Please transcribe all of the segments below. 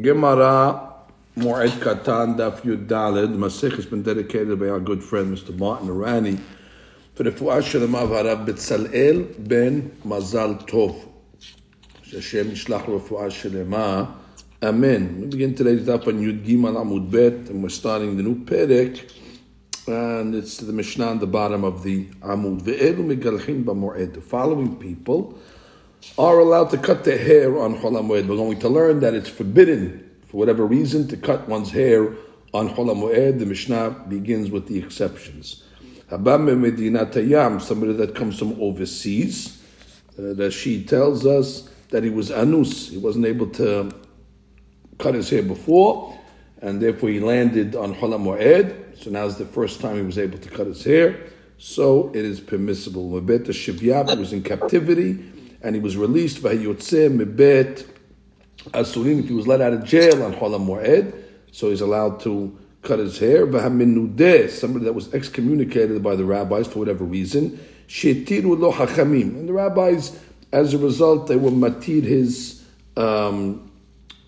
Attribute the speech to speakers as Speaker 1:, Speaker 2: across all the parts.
Speaker 1: Gemara Moed Katan Daf Yud Daled. Masech has been dedicated by our good friend Mr. Martin Arani for the Fu'ah Shalom Harav Betzalel ben Mazal Tov. Hashem Yishlach Refuah Shalema. Amen. We begin today's daf on Yud Gimel Amud Bet, and we're starting the new Perek, and it's the Mishnah on the bottom of the Amud. Ve'elu megalchin b'moed. The following people are allowed to cut their hair on Chol HaMoed. We're going to learn that it's forbidden, for whatever reason, to cut one's hair on Chol HaMoed. The Mishnah begins with the exceptions. Habam Medina Tayyam, somebody that comes from overseas, uh, that she tells us that he was anus, he wasn't able to cut his hair before, and therefore he landed on Chol HaMoed. So now is the first time he was able to cut his hair. So it is permissible. Mebet Shivyab, was in captivity and he was released by Yotzeh Mebet Asurim, he was let out of jail on Chol HaMoed, so he's allowed to cut his hair. Somebody that was excommunicated by the rabbis for whatever reason. Shetiru lo. And the rabbis, as a result, they were matir his, um,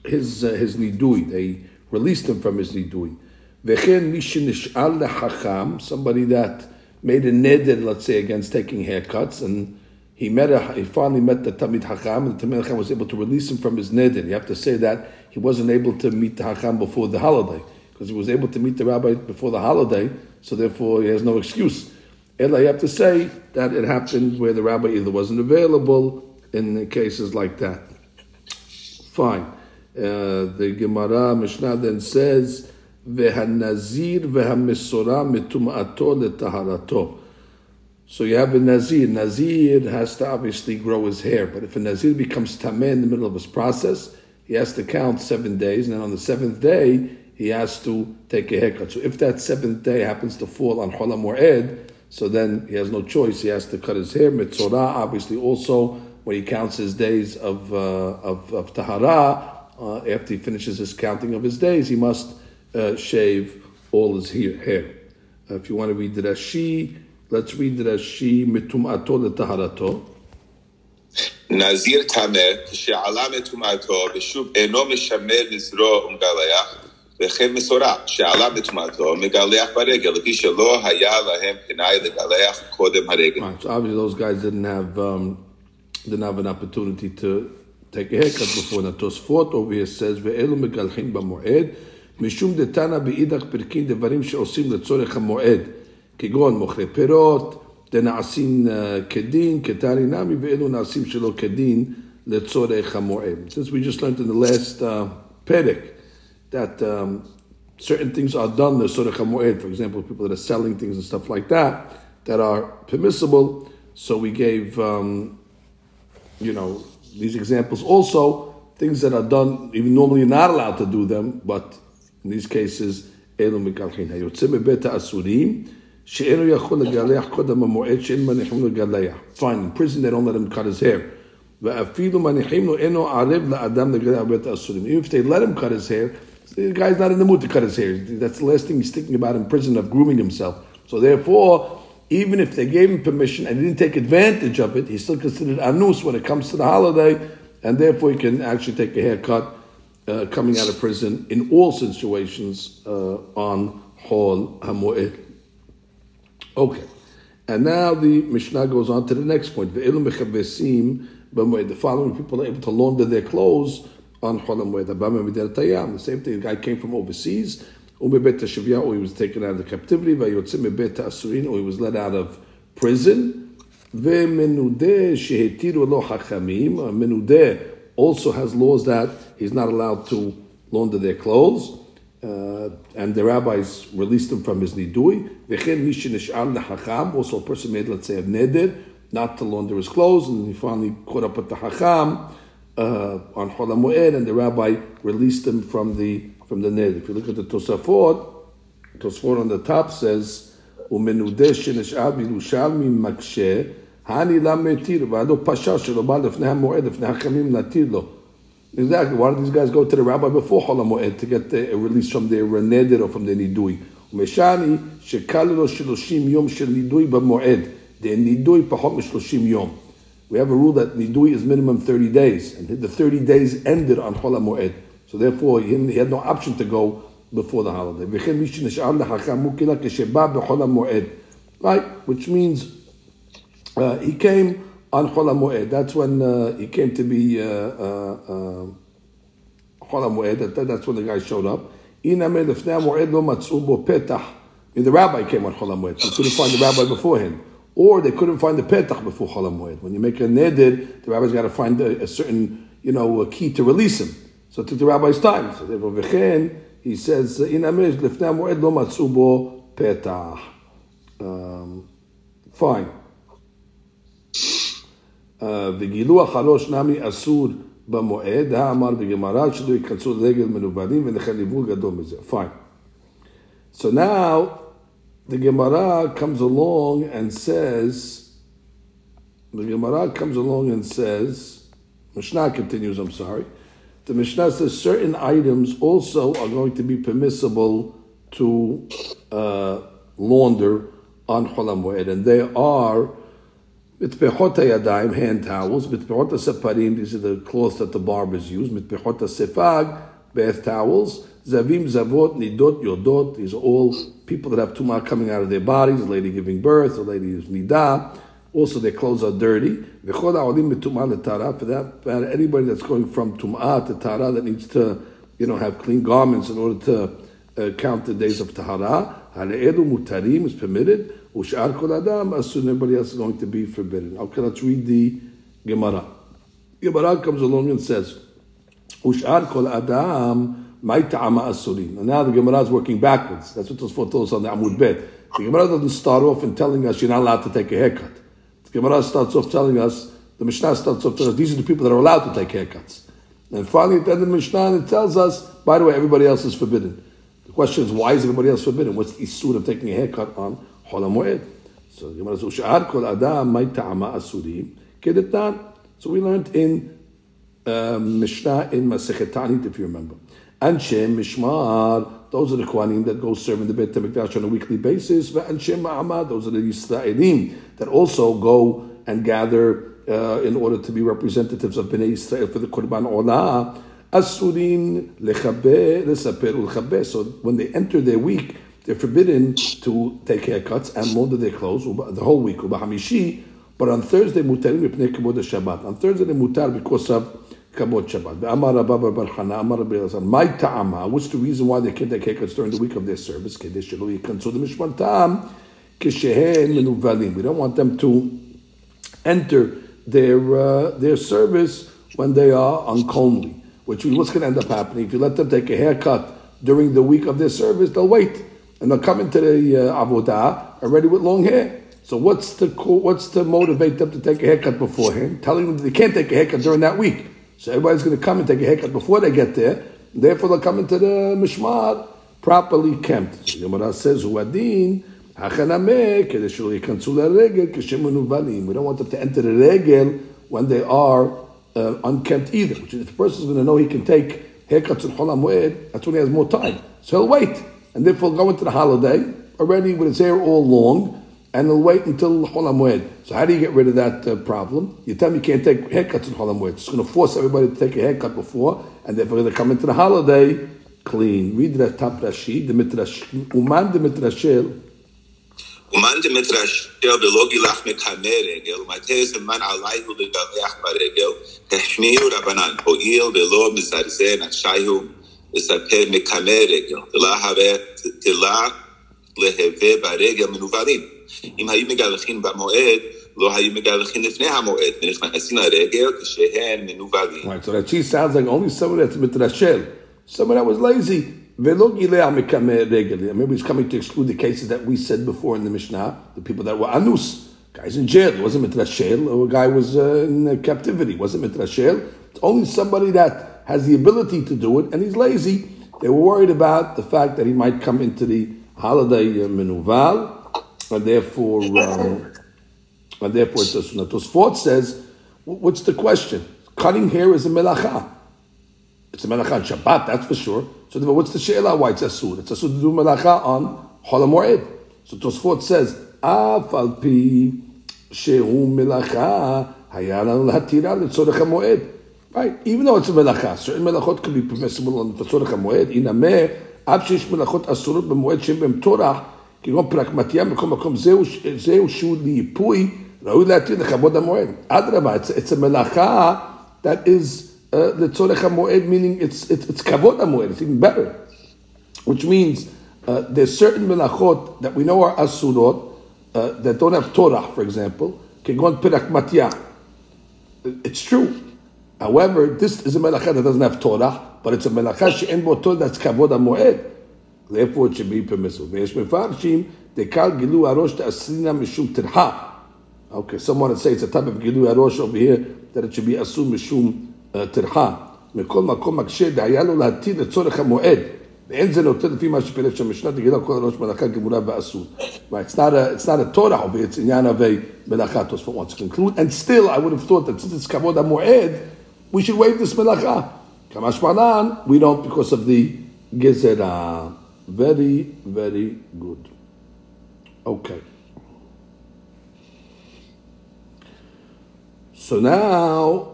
Speaker 1: his, uh, his nidui. They released him from his nidui. V'chen mishinish'al lehacham, somebody that made a neder, let's say, against taking haircuts, and he met a, he finally met the Tamid Hakam, and the Tamid Hakam was able to release him from his neder. You have to say that he wasn't able to meet the Hakam before the holiday, because he was able to meet the rabbi before the holiday, so therefore he has no excuse. And I have to say that it happened where the rabbi either wasn't available in cases like that. Fine. Uh, the Gemara Mishnah then says, "Vehanazir vehamisora mitum'ato letaharato." So you have a Nazir. Nazir has to obviously grow his hair, but if a Nazir becomes Tameh in the middle of his process, he has to count seven days, and then on the seventh day, he has to take a haircut. So if that seventh day happens to fall on Chol HaMoed, so then he has no choice. He has to cut his hair. Mitzorah, obviously, also when he counts his days of, uh, of, of Tahara, uh, after he finishes his counting of his days, he must uh, shave all his hair. Uh, if you want to read the Rashi, let's read the Rashi mitum'ato letaharato.
Speaker 2: נזיר טמא, כשעלה מטומאתו ושוב אינו משמר נזרו ומגלח, וכן מסורה, שעלה מטומאתו, מגלח ברגל, לפי שלא היה להם פנאי לגלח קודם הרגל.
Speaker 1: Right, so obviously those guys didn't have um, didn't have an opportunity to take a haircut before. Now Tosfot over here says, ואלו מגלחין במועד, משום דתנא באידך פרקין דברים שעושים לצורך המועד, כגון מוכרי פירות, דנעשים כדין, כתרי נמי, ואלו נעשים שלא כדין לצורך המועד. Since we just learned in the last uh, perek that um, certain things are done לצורך המועד, for example, people that are selling things and stuff like that, that are permissible, so we gave, um, you know, these examples also, things that are done, even normally you're not allowed to do them, but in these cases, אלו מקלחין. היוצא מבית האסורים, Fine, in prison they don't let him cut his hair. Even if they let him cut his hair, the guy's not in the mood to cut his hair. That's the last thing he's thinking about in prison of grooming himself. So therefore, even if they gave him permission and he didn't take advantage of it, he's still considered anus when it comes to the holiday, and therefore he can actually take a haircut uh, coming out of prison in all situations uh, on Hol HaMoed. Okay. And now the Mishnah goes on to the next point. The following people are able to launder their clothes on The same thing, the guy came from overseas, or he was taken out of captivity, or he was let out of prison. Menudeh also has laws that he's not allowed to launder their clothes uh, and the rabbis released him from his nidui. V'chen mishin ish'al hacham. Also, a person made, let's say, a neder, not to launder his clothes, and he finally caught up with the hacham uh, on Chol HaMoed, and the rabbi released him from the from the neder. If you look at the Tosafot, Tosafot on the top says, "Umenudeh shenish'al b'Yerushalmi maksheh." Metir, v'ado pasha shelo ba lefnei hamoed, lefnei hachamim natir lo. Exactly. Why did these guys go to the rabbi before Chol to get the, a release from their neder or from their nidui? Umeshani shekal lo shiloshim yom shel nidui b'moed. The nidui pachot mishloshim yom. We have a rule that nidui is minimum 30 days, and the 30 days ended on Chol HaMoed. So therefore, he, he had no option to go before the holiday. Right, which means uh, he came on Chol HaMoed. That's when uh, he came to be uh, uh, uh Chol That, that's when the guy showed up. And the rabbi came on Chol HaMoed. So couldn't find the rabbi before him. Or they couldn't find the petach before Chol HaMoed. When you make a neder, the rabbi's got to find a, a, certain, you know, key to release him. So it took the rabbi's time. So therefore, v'chen, he says, in amish lefnei moed lo matzu petach. Um, fine. וגילו החרוש נמי אסור במועד, האמר בגמרא שלא ייכנסו לרגל מנוולים ולכן ליווי גדול מזה. Fine. So now, the Gemara comes along and says, the Gemara comes along and says, Mishnah continues, I'm sorry, the Mishnah says certain items also are going to be permissible to uh, launder on Cholam and they are mitpechot yadayim, hand towels, mitpechot separim, these are the cloths that the barbers use, mitpechot sefag, bath towels, zavim, zavot, nidot, yodot, these are all people that have tumah coming out of their bodies, a lady giving birth, a lady is nidah, also, their clothes are dirty. For that matter, anybody that's going from tum'ah to tara that needs to, you know, have clean garments in order to uh, count the days of tahara. Hale'elu mutarim is permitted. Ushar kol adam, as soon everybody else is going to be forbidden. Okay, let's read the Gemara. Gemara comes along and says, Ushar kol adam, my ta'ama asurin. And now the Gemara is working backwards. That's what Tosafot on the Amud Bet. The Gemara doesn't start off in telling us you're not allowed to take a haircut. The Gemara starts off telling us, the Mishnah starts off telling us, these are the people that are allowed to take haircuts. And finally, at the end of the Mishnah, it tells us, by the way, everybody else is forbidden. The question is, why is everybody else forbidden? What's the issue of taking a haircut on So. So we learned in uh, Mishnah in Masechet Ta'anit, if you remember. Anshem Mishmar, those are the Kohanim that go serve in the Beit HaMikdash on a weekly basis. and Anshem Ma'amad, those are the Yisraelim that also go and gather uh, in order to be representatives of Bnei Israel for the Qurban Olah. Asurin lechabe lesaper ulchabe. So when they enter their week, they're forbidden to take haircuts and launder their clothes the whole week. But on Thursday kabod Shabbat. On Thursday they mutar because of kabod Shabbat. Amar Rabba Bar Chana, Amar Rabbi Elazar. My ta'ama. What's the reason why they can't take haircuts during the week of their service? Kedesh shelo yikan. So the mishmatam we don't want them to enter their uh, their service when they are uncomely. Which means what's going to end up happening if you let them take a haircut during the week of their service? They'll wait and they'll come into the uh, avodah already with long hair. So what's the what's to motivate them to take a haircut beforehand? Telling them they can't take a haircut during that week. So everybody's going to come and take a haircut before they get there. Therefore, they'll come into the mishmar properly kempt. So Gemara says, "Huadin." We don't want them to enter the regel when they are uh, unkempt either. Which is, if the person's going to know he can take haircuts in Chol that's when he has more time. So he'll wait and therefore go into the holiday already with his hair all long, and he'll wait until Chol HaMoed. So how do you get rid of that uh, problem? You tell me you can't take haircuts in Chol HaMoed. It's going to force everybody to take a haircut before, and therefore they come into the holiday clean. Read the top Rashi, the Mitrash, Uman the Mitrashel.
Speaker 2: Uman de mitrashel belogi lach mekamer regel, matez man alay hu begavach baregel, tehmiu rabanan, ho'il belo mizarzen at shayhu לספר מקמא רגל, ולא הווה תלה להווה ברגל מנוולים. אם היו מגלחים במועד, לא היו מגלחים לפני המועד, ונכנסים לרגל כשהם מנוולים.
Speaker 1: Right, so that she sounds like only someone that's mitrashel, someone that was lazy. Maybe he's coming to exclude the cases that we said before in the Mishnah, the people that were anus, guys in jail. It wasn't mitrashel, or a guy was uh, in captivity. It wasn't mitrashel. It's only somebody that has the ability to do it, and he's lazy. They were worried about the fact that he might come into the holiday uh, menuval, and therefore, um, and therefore, it's a sunnah. Tosfot says, what's the question? Cutting hair is a melacha. It's a melacha on Shabbat, that's for sure. So what's the she'ela? Why it's a asur? It's asur to do melacha on Chol HaMoed. So Tosfot says, pi shehu melacha hayala l'hatira l'tzorech HaMoed. Right? Even though it's a melacha, certain melachot can be permissible on the tzorach hamoed. Inameh, עד שיש מלאכות אסורות במועד שהן בהם טורח, כגון פרקמטיה בכל מקום, זהו, זהו שהוא ליפוי, ראוי להתיר לכבוד המועד. אדרבה, it's, it's a מלאכה that is uh, לצורך המועד, meaning it's, it's, it's כבוד המועד, it's even better. Which means uh, there's certain melachot that we know are asurot, uh, that don't have Torah, for example, כגון פרקמטיה. It's true. However, this is a melacha that doesn't have Torah, but it's a melacha she'en bo Torah that's kavod hamoed. Therefore, it should be permissible. ויש מפרשים, דקל גילוי הראש תאסרינה משום טרחה. Okay, someone would say it's a type of גילוי הראש over here, that it should be אסור משום טרחה. מכל מקום מקשה, דהיה לו להתיר לצורך המועד. ואין זה נותן לפי מה שפירש שהמשנה תגידה כל הראש מלאכה גמורה ואסור. Right, it's not a, it's not a Torah over here, it's עניין of a מלאכה, תוספות wants to conclude. And still, I would have thought that since it's כבוד המועד, we should waive this melacha. Kamash Malan, we don't because of the gezerah. Very, very good. Okay. So now,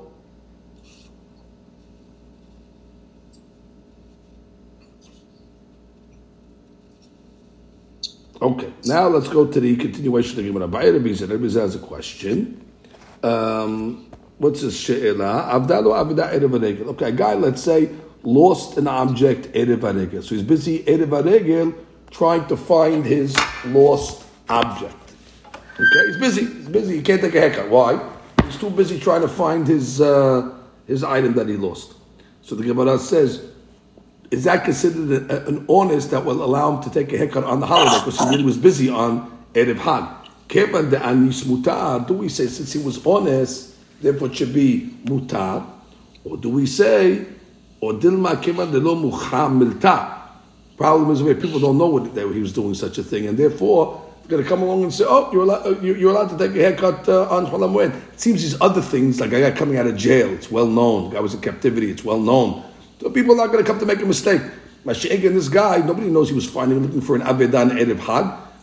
Speaker 1: okay, now let's go to the continuation of the Gemara. Rabbi has a question. Um, what's his she'ela? Avdalo avda erev. Okay, a guy, let's say, lost an object erev. So he's busy erev trying to find his lost object. Okay, he's busy. He's busy. He can't take a haircut. Why? He's too busy trying to find his uh, his item that he lost. So the Gemara says, is that considered a, an honest that will allow him to take a haircut on the holiday because he really was busy on erev hag? Do we say since he was honest? Therefore it should be mutar, or do we say, or dilma kima de lo milta? Problem is, where people don't know what, that he was doing such a thing, and therefore going to come along and say, "Oh, you're allowed, you're allowed to take a haircut uh, on Cholam It seems these other things, like a guy coming out of jail, it's well known. The guy was in captivity, it's well known. So people are not going to come to make a mistake. Mashiach and this guy, nobody knows he was finding looking for an Avedan Erev.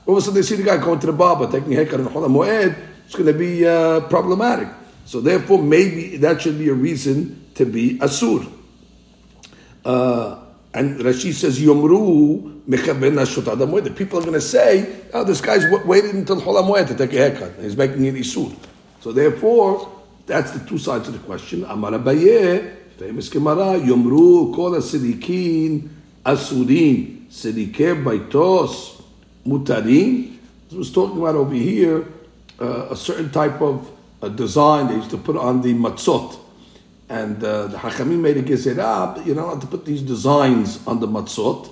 Speaker 1: All of a sudden, they see the guy going to the barber, taking a haircut on Chol HaMoed. It's going to be uh, problematic. So therefore, maybe that should be a reason to be asur. Uh, and Rashi says, Yomru The people are going to say, oh, this guy's waited until Chol HaMoed to take a haircut. He's making it isur. So therefore, that's the two sides of the question. Amar Abaye, famous Gemara, Yomru kol asirikin asurin, sirike baitos mutarin. Was talking about over here uh, a certain type of design they used to put on the matzot. And uh, the Hachamim made a gezerah, you're not allowed to put these designs on the matzot.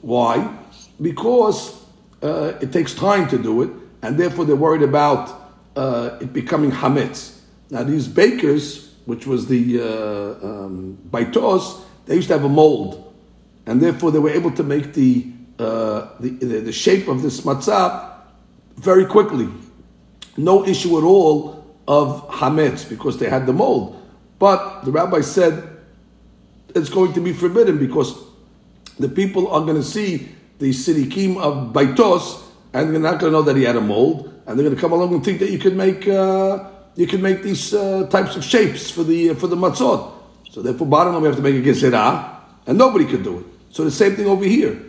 Speaker 1: Why? Because uh, it takes time to do it, and therefore they're worried about uh, it becoming hametz. Now these bakers, which was the uh, um, baitos, they used to have a mold, and therefore they were able to make the uh, the, the, the shape of this matzah very quickly. No issue at all of hametz because they had the mold. But the rabbi said it's going to be forbidden because the people are going to see the sirikim of baitos and they're not going to know that he had a mold and they're going to come along and think that you could make uh, you could make these uh, types of shapes for the uh, for the matzot. So therefore, bottom line, we have to make a gezerah, and nobody could do it. So the same thing over here.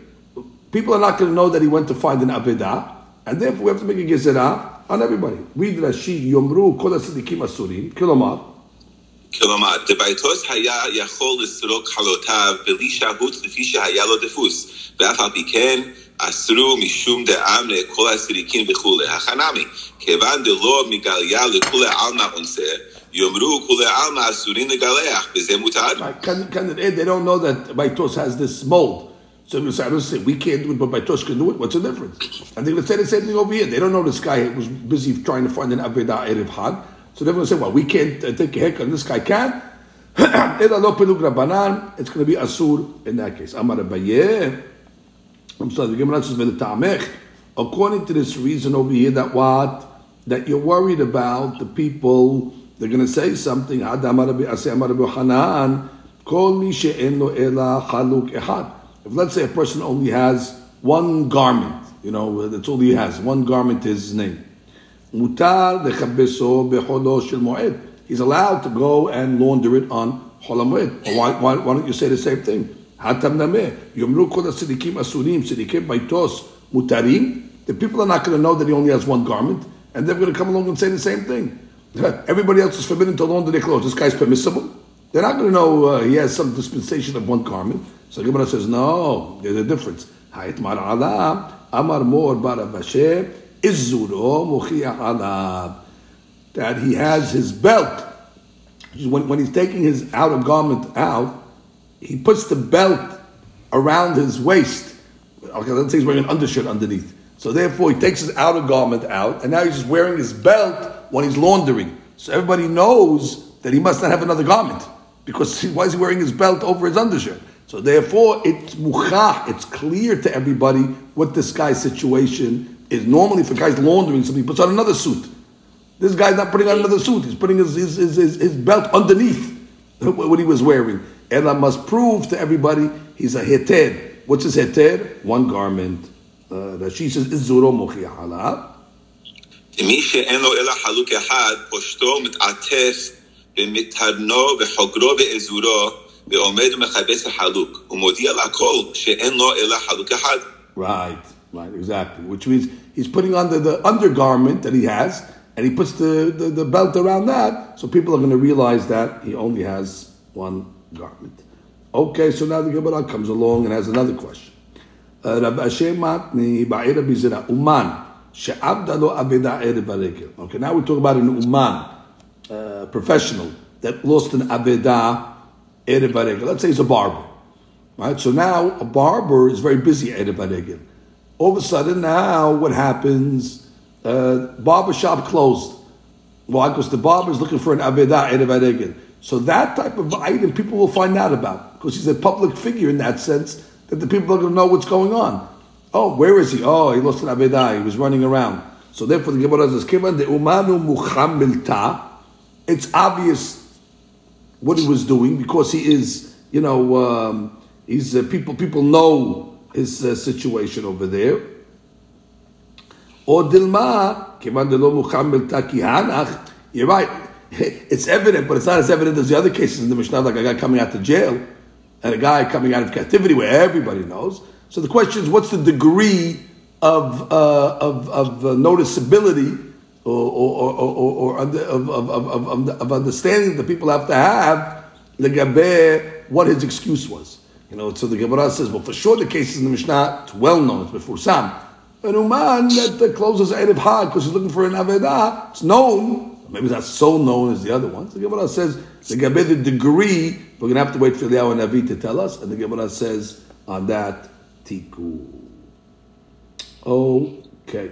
Speaker 1: People are not going to know that he went to find an avidah, and therefore we have to make a gezerah on everybody. Read Rashi, Yomru, Kol HaSadikim Asurim, כלומר,
Speaker 2: כלומר, דבייטוס היה יכול לסרוק חלותיו בלי שהות לפי שהיה לו דפוס, ואף על פי כן אסרו משום דעם לכל הסריקים וכולי. החנמי, כיוון דלא מגליה לכולי עלמא עונשה, יאמרו כולי עלמא אסורים לגלח, וזה מותר.
Speaker 1: They don't know that Baitos has this mold. So the Messiah say, we can't do it, but Baitosh can do it. What's the difference? And they're going to say the same thing over here. They don't know this guy was busy trying to find an Avedah Erev Hag. So they're going to say, well, we can't uh, take a haircut, and this guy can. it's going to be Asur in that case. Amar Abaye. I'm sorry, the Gemara says, according to this reason over here, that what? That you're worried about the people, they're going to say something. Kol mi she'en ela chaluk ehad. If let's say a person only has one garment, you know, that's all he has. One garment is his name. Mutar he's allowed to go and launder it on Hol HaMoed. Why, why, why don't you say the same thing? Mutarim. The people are not going to know that he only has one garment, and they're going to come along and say the same thing. Everybody else is forbidden to launder their clothes. This guy's permissible. They're not going to know uh, he has some dispensation of one garment. So Gemara says, no, there's a difference. Amar Mor That he has his belt. When, when he's taking his outer garment out, he puts the belt around his waist. Okay, let's say he's wearing an undershirt underneath. So therefore, he takes his outer garment out, and now he's just wearing his belt when he's laundering. So everybody knows that he must not have another garment because why is he wearing his belt over his undershirt? So therefore, it's muchach, it's clear to everybody what this guy's situation is. Normally, if a guy's laundering something, he puts on another suit. This guy's not putting on another suit. He's putting his, his, his, his, his belt underneath what he was wearing. And I must prove to everybody he's a heter. What's his heter? One garment. Uh, she says, Izuro mochiach alav.
Speaker 2: מי שאין לו אלא חלוק אחד, פושטו מתעטף במטרנו וחוגרו באזורו ועומד ומכבס החלוק, ומודיע לכל שאין לו אלא חלוק אחד.
Speaker 1: Right, right, exactly. Which means he's putting on the, the undergarment that he has, and he puts the, the, the belt around that, so people are going to realize that he only has one garment. Okay, so now the Gemara comes along and has another question. Rabbi Hashem Matni Ba'ira Bizira Uman She'abda lo Aveda Erev Okay, now we talk about an Uman, uh, professional, that lost an Aveda Erev Let's say he's a barber. Right? So now a barber is very busy Erev All of a sudden now what happens? Uh, barber shop closed. Why? Because the barber is looking for an Aveda Erev So that type of item people will find out about because he's a public figure in that sense that the people are going to know what's going on. Oh, where is he? Oh, he lost an Aveda. He was running around. So therefore the Gemara says, "Kivan de umanu muchamilta." It's obvious what he was doing because he is, you know, um, he's uh, people. People know his uh, situation over there. Or dilma. You're right. It's evident, but it's not as evident as the other cases in the Mishnah, like a guy coming out to jail and a guy coming out of captivity, where everybody knows. So the question is, what's the degree of uh, of, of uh, noticeability? Or, or, or, or of, of, of, of, understanding that people have to have legabe what his excuse was. You know, so the Gemara says, well, for sure the cases in the Mishnah, it's well known, it's before Sam. An Uman that closes Erev Had because he's looking for an Avedah, it's known. Maybe not so known as the other ones. The Gemara says, the Gabe, the degree, we're going to have to wait for the and Navi to tell us. And the Gemara says on that, Tiku. Okay.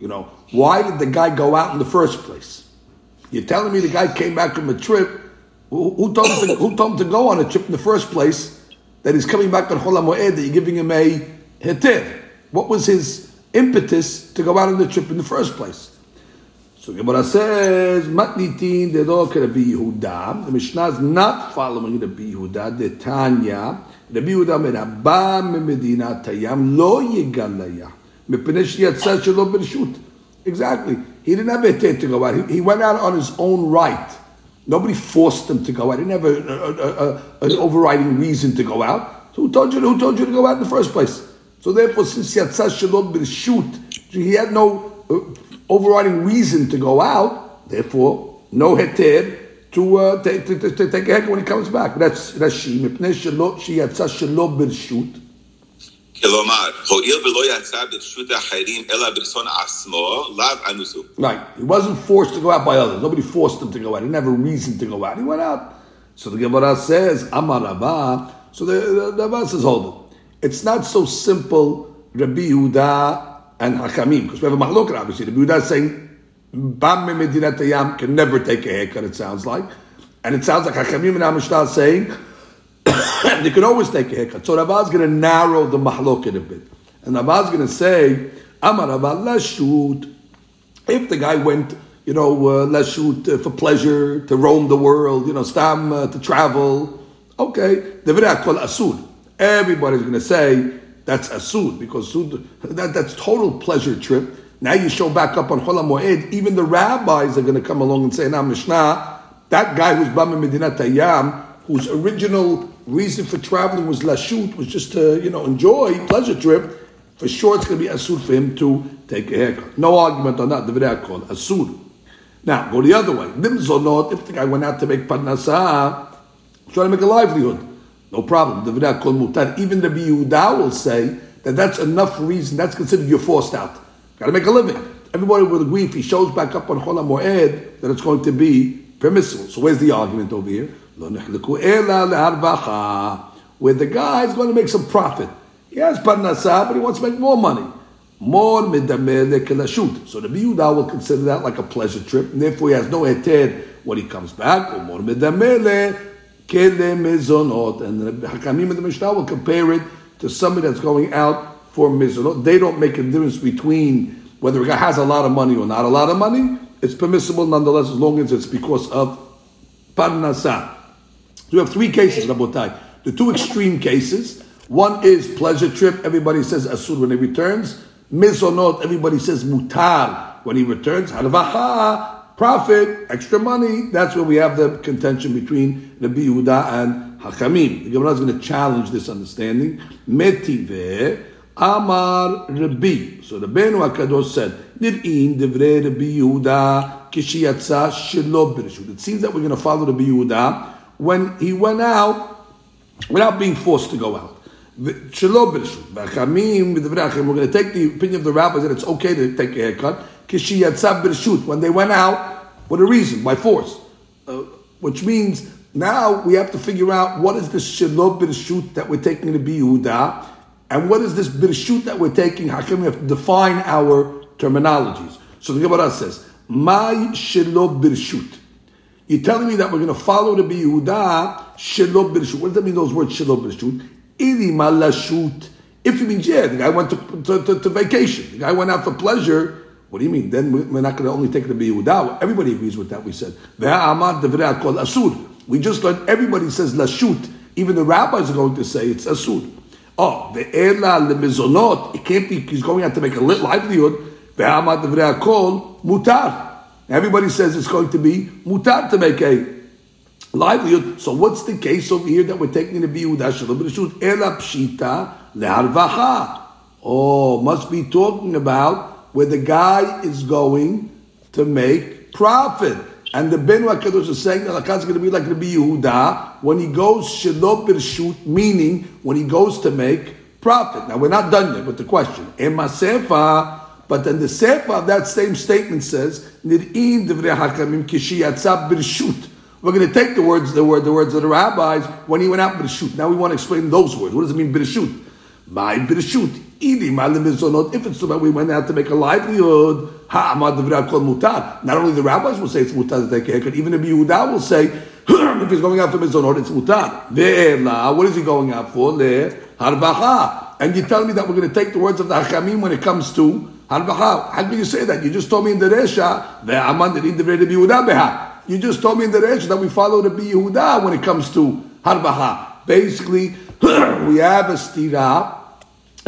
Speaker 1: You know, why did the guy go out in the first place? You're telling me the guy came back from a trip. Who, who, told, him to, who told him to go on a trip in the first place? That he's coming back on Chol Moed, that you're giving him a heter. What was his impetus to go out on the trip in the first place? So Gemara says, Matnitin de lo Rabbi Yehuda. The Mishnah is not following Rabbi Yehuda. The Tanya, Rabbi Yehuda merabba memedina tayam lo yegalaya. Exactly. He didn't have a tent to go out. He, he, went out on his own right. Nobody forced him to go out. He didn't have a, a, a, an overriding reason to go out. So who told you? Who told you to go out in the first place? So therefore, since she shalom birshut, he had no uh, overriding reason to go out. Therefore, no heter to, uh, to, to, to, take a heck when he comes back. That's
Speaker 2: that's she. Mipnei she yatzah shalom birshut.
Speaker 1: Right. He wasn't forced to go out by others. Nobody forced him to go out. He didn't have a reason to go out. He went out. So the Gemara says, Amar. So the, the, says, hold it. It's not so simple, Rabbi Yehuda and Hakamim, because we have a mahlok, obviously. Rabbi Yehuda is saying, Bam Medinat can never take a haircut, it sounds like. And it sounds like Hakamim and Amishna is saying they could always take a haircut. So Rava is going to narrow the mahloket a bit. And Rava is going to say, Amar Rava, lashut. If the guy went, you know, uh, lashut uh, for pleasure, to roam the world, you know, stam uh, to travel, okay, call asud. Everybody's going to say that's asud because sud, that, that's total pleasure trip. Now you show back up on Chol Moed, even the rabbis are going to come along and say, now Mishnah, that guy who's Bama Medina Tayyam, whose original reason for traveling was lashut, was just to, you know, enjoy, pleasure trip, for sure it's going to be asud for him to take a haircut. No argument on that, the video called asud. Now, go the other way. Nimzonot, if the guy went out to make parnasa, trying to make a livelihood, no problem. The video called mutar. Even the Yehuda will say that that's enough reason, that's considered you're forced out. Got to make a living. Everybody will agree if he shows back up on Chol Moed that it's going to be permissible. So where's the argument over here? Where the guy is going to make some profit. He has parnasa, but he wants to make more money. More So the Yehuda will consider that like a pleasure trip, and therefore he has no heter when he comes back. Or more mezonot. And the Hakamim of the Mishnah will compare it to somebody that's going out for mizrah. They don't make a difference between whether a guy has a lot of money or not a lot of money. It's permissible nonetheless as long as it's because of parnasa. So we have three cases, Rabotai. The two extreme cases. One is pleasure trip. Everybody says asur when he returns. Mizonot. Everybody says mutar when he returns. Harvaha. Profit, extra money. That's where we have the contention between Rabbi Yehuda and Hakamim. The Gemara is going to challenge this understanding. Metive Amar Rabbi. So Rabbeinu HaKadosh said, Nir'in divrei Rabbi Yehuda kishiyatza shelo. It seems that we're going to follow Rabbi Yehuda when he went out without being forced to go out. We're going to take the opinion of the rabbis that it's okay to take a haircut. When they went out, what a reason? By force. Uh, which means now we have to figure out what is this shelo b'reshut that we're taking to be Yehuda and what is this birshut that we're taking? How can we have to define our terminologies? So the Gemara says, "My shelo birshut." You're telling me that we're going to follow the Yehuda shelo. What does that mean? Those words shelo birshut. Ili. If you mean yeah, the guy went to, to, to, to, vacation. The guy went out for pleasure. What do you mean? Then we're not going to only take the Yehuda. Everybody agrees with that. We said. We just learned. Everybody says lashut. Even the rabbis are going to say it's asur. Oh, the ela lemizonot, it can't be, he's going out to make a livelihood. Ve'amad kol mutar. Everybody says it's going to be mutar to make a livelihood. So what's the case over here that we're taking the biyudah shalom b'rishut? Ela pshita leharvacha. Oh, must be talking about where the guy is going to make profit. And the Ben Kadosh is saying that Lakat is going to be like Rabbi Yehuda when he goes Shelo meaning when he goes to make profit. Now we're not done yet with the question. Ema Sefa, but then the Sefa of that same statement says, Nir'in Divrei Hakamim Kishi Yatzab Birshut. We're going to take the words, the word, the words of the rabbis when he went out Birshut. Now we want to explain those words. What does it mean Birshut? My Birshut. If it's that we went out to make a livelihood, not only the rabbis will say it's mutar to take a haircut, even the Yehuda will say, if he's going out for mizonot, it's mutar. What is he going out for? Harbacha. And you tell me that we're going to take the words of the Hachamim when it comes to. Harbaha, how can you say that? You just told me in the Resha, that Amanda in the rebiwudah. you just told me in the Resha that we follow the Yehuda when it comes to Harbacha. Basically, we have a stira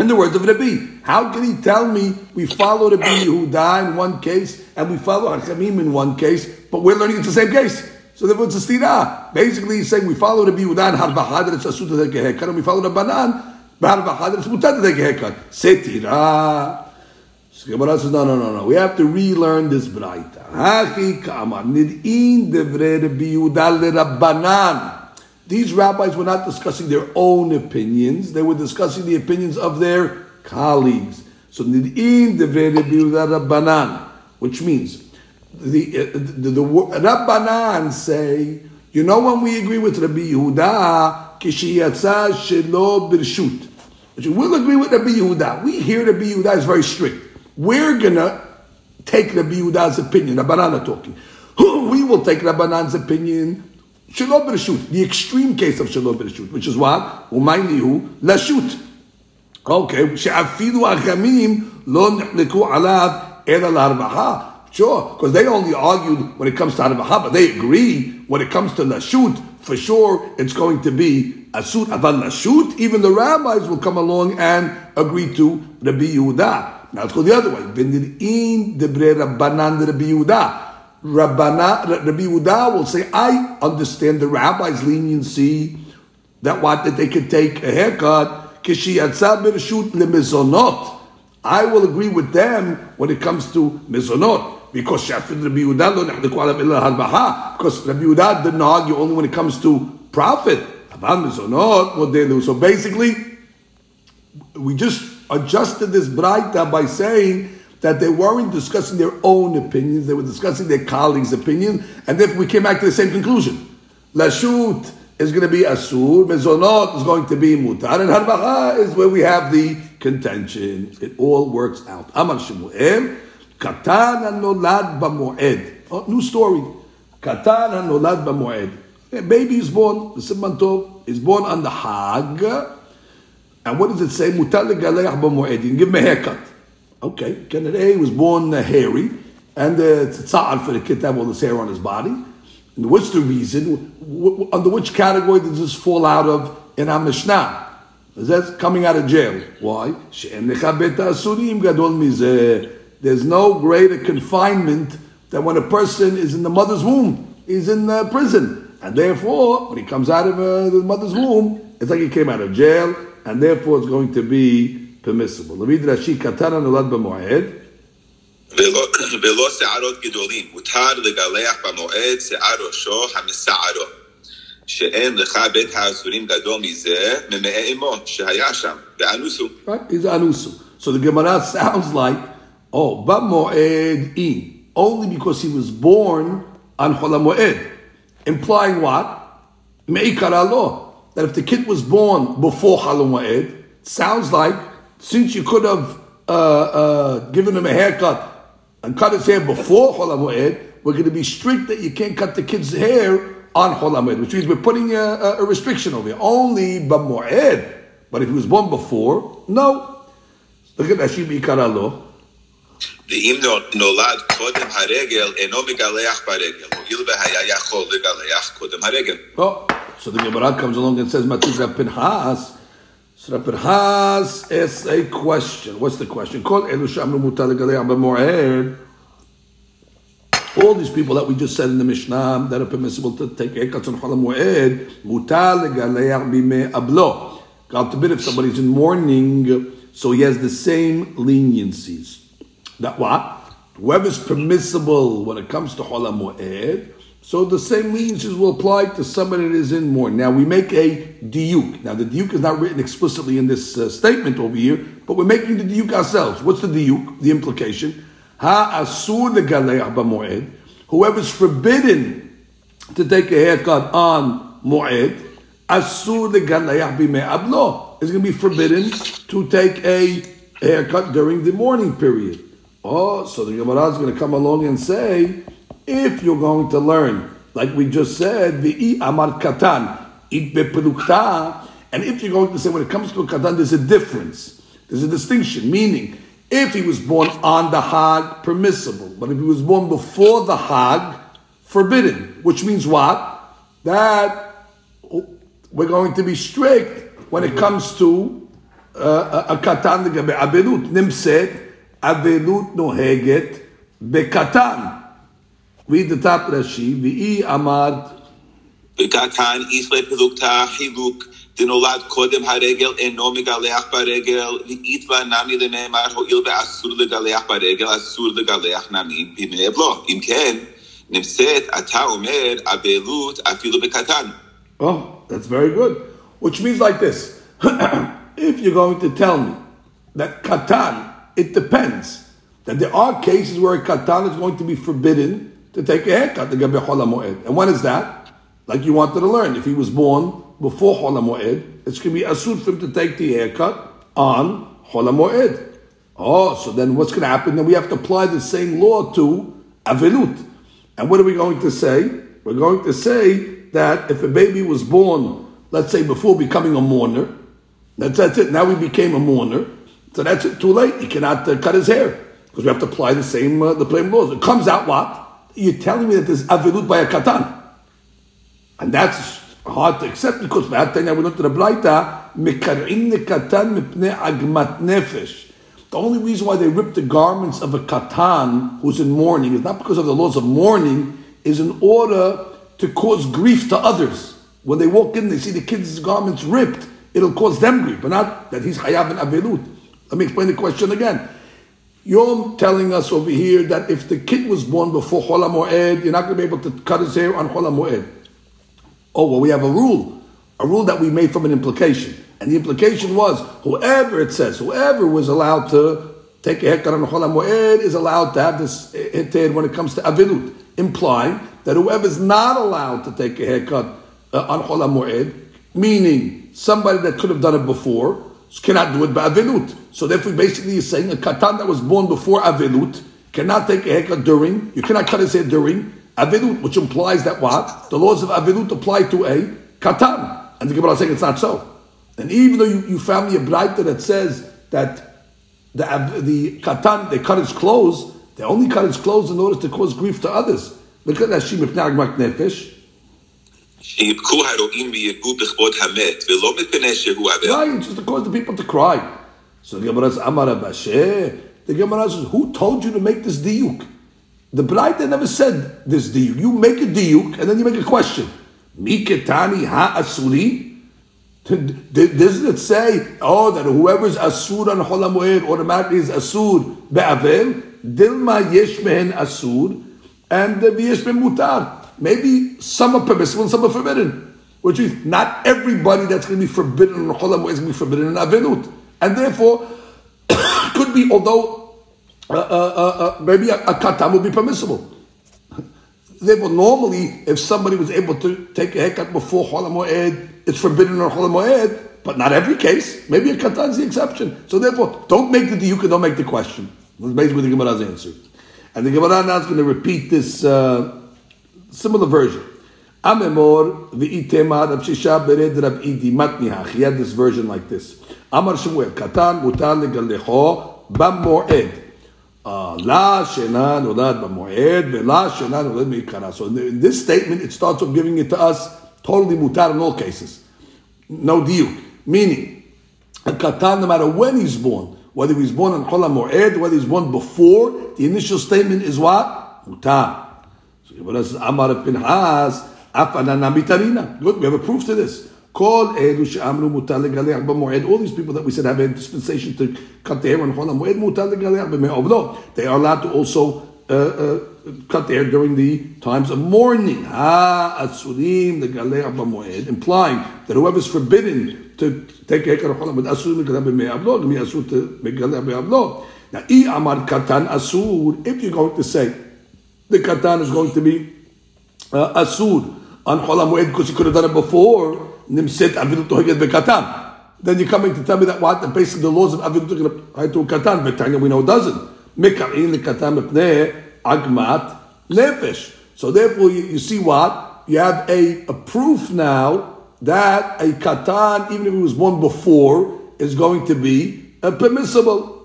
Speaker 1: in the words of Rabbi, how can he tell me we follow Rabbi Yehuda in one case and we follow Hachamim in one case, but we're learning it's the same case? So therefore it's a stira. Basically he's saying we follow Rabbi Yehuda and Harbaha that it's a suta to take and we follow the Banan, Harbaha that it's mutar to take a haircut. Setira. So Gemara says, no, no, no, no. We have to relearn this braita. Hachi nid'in devre Rabbanan. These rabbis were not discussing their own opinions, they were discussing the opinions of their colleagues. So, which means the, uh, the, the, the Rabbanan say, you know when we agree with Rabbi Yehuda, kishiyatza shelo birshut. We'll agree with Rabbi Yehuda. We hear Rabbi Yehuda is very strict. We're gonna take Rabbi Yehuda's opinion. Rabbanan are talking. We will take Rabbanan's opinion Shalom Bereshut, the extreme case of Shalom Bereshut, which is what? Umaynihu Lashut. Okay, שאפילו החכמים לא נחלקו עליו אלא להרווחה. Sure, because they only argued when it comes to Harvaha, but they agree when it comes to Lashut, for sure it's going to be Asut Aval Lashut. Even the rabbis will come along and agree to Rabbi Yehuda. Now let's go the other way. B'nir'in debre Rabbanan Rabbi Yehuda. Rabbana, Rabbi Yehuda will say, I understand the rabbi's leniency that what that they could take a haircut. I will agree with them when it comes to mizonot because Rabbi Yehuda lo illa halbaha because Rabbi Yehuda didn't argue only when it comes to profit. About mezonot what they do so basically, we just adjusted this braita by saying that they weren't discussing their own opinions, they were discussing their colleagues' opinion, and therefore we came back to the same conclusion. Lashut is going to be asur, mezonot is going to be mutar, and harbacha is where we have the contention. It all works out. Amar Shemuel, katan nolad b'moed. Oh, new story. Katan nolad b'moed. Baby is born, the Simman is born on the Hag, and what does it say? Mutar legalayach b'moed. You can give him a haircut. Okay, A was born uh, hairy, and uh, it's a tza'al for the kid to have all this hair on his body. And what's the reason? Under which category does this fall out of in our Mishnah? Is that coming out of jail? Why? There's no greater confinement than when a person is in the mother's womb. He's in prison. And therefore, when he comes out of uh, the mother's womb, it's like he came out of jail, and therefore it's going to be permissible. Levid Rashi Katana Nulad B'Moed.
Speaker 2: VeLo שערות גדולים, מותר לגלח במועד שיער ראשו המסערו, שאין לך בית
Speaker 1: So the Gemara sounds like, oh, B'Moed in, only because he was born on Chol HaMoed, Implying what? Me'ikara lo That if the kid was born before Chol HaMoed, sounds like since you could have uh, uh, given him a haircut and cut his hair before Chol we're going to be strict that you can't cut the kid's hair on Chol which means we're putting a, a, restriction over here. Only B'Moed. But if he was born before, no. Look at Rashi B'Ikara Lo.
Speaker 2: ואם נולד קודם הרגל, אינו מגלח ברגל, הואיל והיה יכול לגלח קודם הרגל.
Speaker 1: so the Gemara comes along and says, Matizah Pinchas, so Rabbi Has asks a question. What's the question? All these people that we just said in the Mishnah that are permissible to take haircuts on Chol HaMoed, mutal bime ablo. God forbid if somebody's in mourning, so he has the same leniencies. That what? Whoever's permissible when it comes to Chol HaMoed, so the same leniencies will apply to someone that is in mourning. Now we make a diuk. Now the diuk is not written explicitly in this uh, statement over here, but we're making the diuk ourselves. What's the diuk? The implication? Ha asur b'moed. Whoever's forbidden to take a haircut on moed, asur ablo is going to be forbidden to take a haircut during the mourning period. Oh, so the Gemara is going to come along and say if you're going to learn, like we just said, the amar katan, it bepelukta, and if you're going to say when it comes to a katan, there's a difference. There's a distinction, meaning if he was born on the Hag, permissible. But if he was born before the Hag, forbidden. Which means what? That we're going to be strict when it comes to uh, a katan abelut. Nimset abelut noheget bekatan. Read the top Rashi. V'i amad.
Speaker 2: וקטן איכלי פלוגתא חילוק דנולד קודם הרגל אינו מגלח ברגל ואיתווה נמי לנאמר הואיל ואסור לגלח ברגל אסור לגלח נמי בימי אבלו אם כן נמצאת אתה אומר אבלות אפילו בקטן
Speaker 1: Oh, that's very good. Which means like this. if you're going to tell me that katan, it depends. That there are cases where a katan is going to be forbidden to take a haircut, the Gabi Moed. And when is that? Like you wanted to learn. If he was born before Chol Moed, it's going to be asur for him to take the haircut on Chol Moed. Oh, so then what's going to happen? Then we have to apply the same law to Avilut. And what are we going to say? We're going to say that if a baby was born, let's say before becoming a mourner, that's, that's it. Now he became a mourner, so that's it. Too late. He cannot uh, cut his hair because we have to apply the same uh, the same laws. It comes out what you're telling me that there's avilut by a katan, and that's hard to accept because we learned to the katan mipne agmat nefesh. The only reason why they rip the garments of a katan who's in mourning is not because of the laws of mourning, is in order to cause grief to others. When they walk in, they see the kid's garments ripped, it'll cause them grief, but not that he's chayav and avilut. Let me explain the question again. You're telling us over here that if the kid was born before Chol Moed, you're not going to be able to cut his hair on Chol Moed. Oh, well, we have a rule, a rule that we made from an implication. And the implication was whoever it says, whoever was allowed to take a haircut on Chol Moed is allowed to have this heter when it comes to Avilut, implying that whoever is not allowed to take a haircut uh, on Chol Moed, meaning somebody that could have done it before, cannot do it by Avilut. So therefore, basically, you're saying a katan that was born before Avilut cannot take a haircut during, you cannot cut his hair during Avilut, which implies that what? The laws of Avilut apply to a katan. And the Gemara is saying it's not so. And even though you, you found me a Braita that says that the, the katan, they cut his clothes, they only cut his clothes in order to cause grief to others. Look at that, Shim Nagmak Nefesh.
Speaker 2: שיבכו
Speaker 1: Right, just to cause the people to cry. So the Gemara says, Amar Rav Ashi. The Gemara says, who told you to make this diuk? The Braita never said this diuk. You make a diuk and then you make a question. Miketani ha'asuri? Doesn't it say, oh, that whoever's asur on Holamoed automatically is asur be'avim? Dilma yesh asur and the yesh mutar. Maybe some are permissible and some are forbidden. Which means not everybody that's going to be forbidden on Cholam is going to be forbidden in Avinut. And therefore, could be, although uh, uh, uh, uh, maybe a, a katam would be permissible. Therefore, normally, if somebody was able to take a haircut before Cholam Moed, it's forbidden on Cholam but not every case. Maybe a katan is the exception. So therefore, don't make the diuk don't make the question. That's basically the Gemara's answer. And the Gemara now is going to repeat this uh, similar version. Amemor v'itemar Rav Shisha bered Rav Idi matnihach. He had this version like this. Amar Shemuel katan legalecho b'moed. Uh, La shena nolad b'moed ve'la shena nolad me'ikara. So in this statement, it starts off giving it to us totally mutar in all cases. No diuk. Meaning, a katan, no matter when he's born, whether he's born on Chol Moed, whether he's born before, the initial statement is what? Mutar. Gemara says, Amar Pinhas, Afanana. Good, we have a proof to this. All these people that we said have a dispensation to cut their hair on Chol HaMoed, they are allowed to also uh, uh, cut their hair during the times of mourning. Implying that whoever is forbidden to take a haircut on Chol HaMoed. Now, if you're going to say the katan is going to be uh, asud on Chol because he could have done it before. Nimset avilut toheget bekatan. Then you're coming to tell me that what? Basically the laws of avilut going katan. But Tanya we know doesn't. Mekarin the katan mepnei agmat nefesh. So therefore you, you see what? You have a, a proof now that a katan, even if it was born before, is going to be permissible.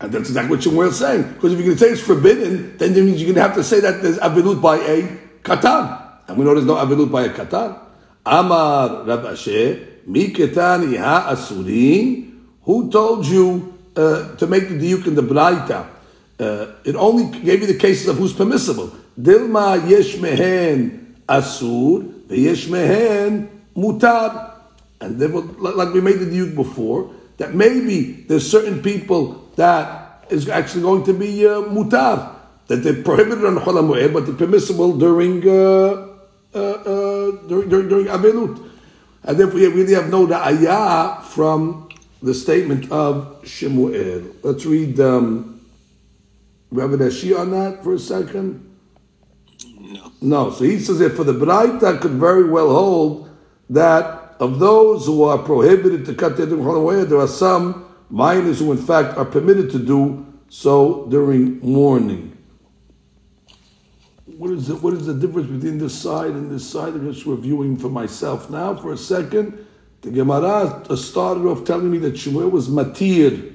Speaker 1: And that's exactly what Shemuel is saying. Because if you're going to say it's forbidden, then it means you're going to have to say that there's avilut by a katan. And we know there's no avilut by a katan. Amar Rav Ashi, mi ketani ha asurin. Who told you uh, to make the diuk in the braita? Uh, it only gave you the cases of who's permissible. Dilma yesh mehen asur, yesh mehen mutar. And then, like we made the diuk before, that maybe there's certain people that is actually going to be uh, mutar, that they're prohibited on Chol HaMoed, but they're permissible during, uh, uh, uh, during, during, during Abelut. And therefore we really have no da'ayah from the statement of Shemuel. Let's read, um, we have an Ashi on that for a second?
Speaker 2: No.
Speaker 1: No, so he says that for the Braita could very well hold that of those who are prohibited to cut their there are some minors who, in fact, are permitted to do so during mourning. what is the, what is the difference between this side and this side? I'm just reviewing for myself now for a second. The Gemara started off telling me that Shmuel was matir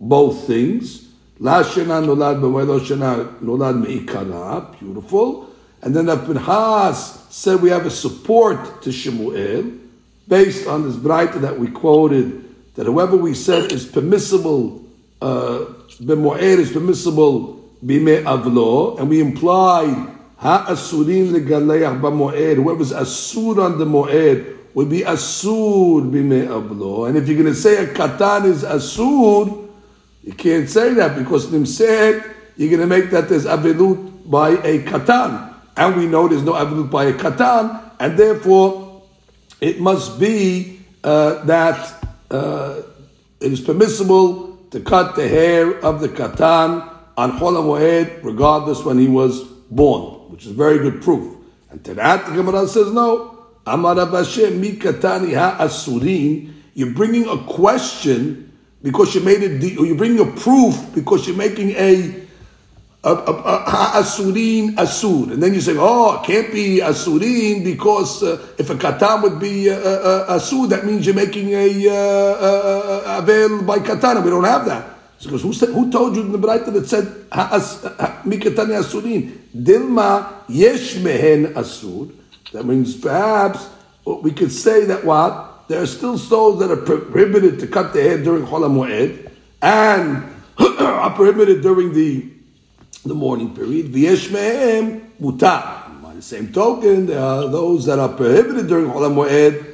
Speaker 1: both things. La shena nolad b'moed shena nolad me'ikara, beautiful. And then the Pinhas said we have a support to Shmuel based on this Braita that we quoted that whoever we said is permissible uh, is permissible bime avlo, and we implied ha asurin legaleach b'moed. Whoever's asur on the moed would be asur bime avlo. And if you're going to say a katan is asur, you can't say that because Nim said you're going to make that there's avilut by a katan. And we know there's no avilut by a katan, and therefore it must be uh, that uh, it is permissible to cut the hair of the katan on Chol regardless when he was born, which is very good proof. And to that, the Gemara says no. Amar Hashem mikatani ha'asurin. You're bringing a question because you made it, or you're bringing a proof because you're making a Asurin Asur. And then you say, oh, it can't be Asurin because uh, if a Katan would be uh, uh, Asur, that means you're making a uh, Avel by Katana. We don't have that. So who, said, who told you in the Braita that said Mikatani Asurin? Dilma Yesh Mehen Asur. That means perhaps we could say that what? There are still souls that are prohibited to cut their hair during Chol Moed and are prohibited during the the morning period. V'yesh mehem mutar. By the same token, there are those that are prohibited during Chol Moed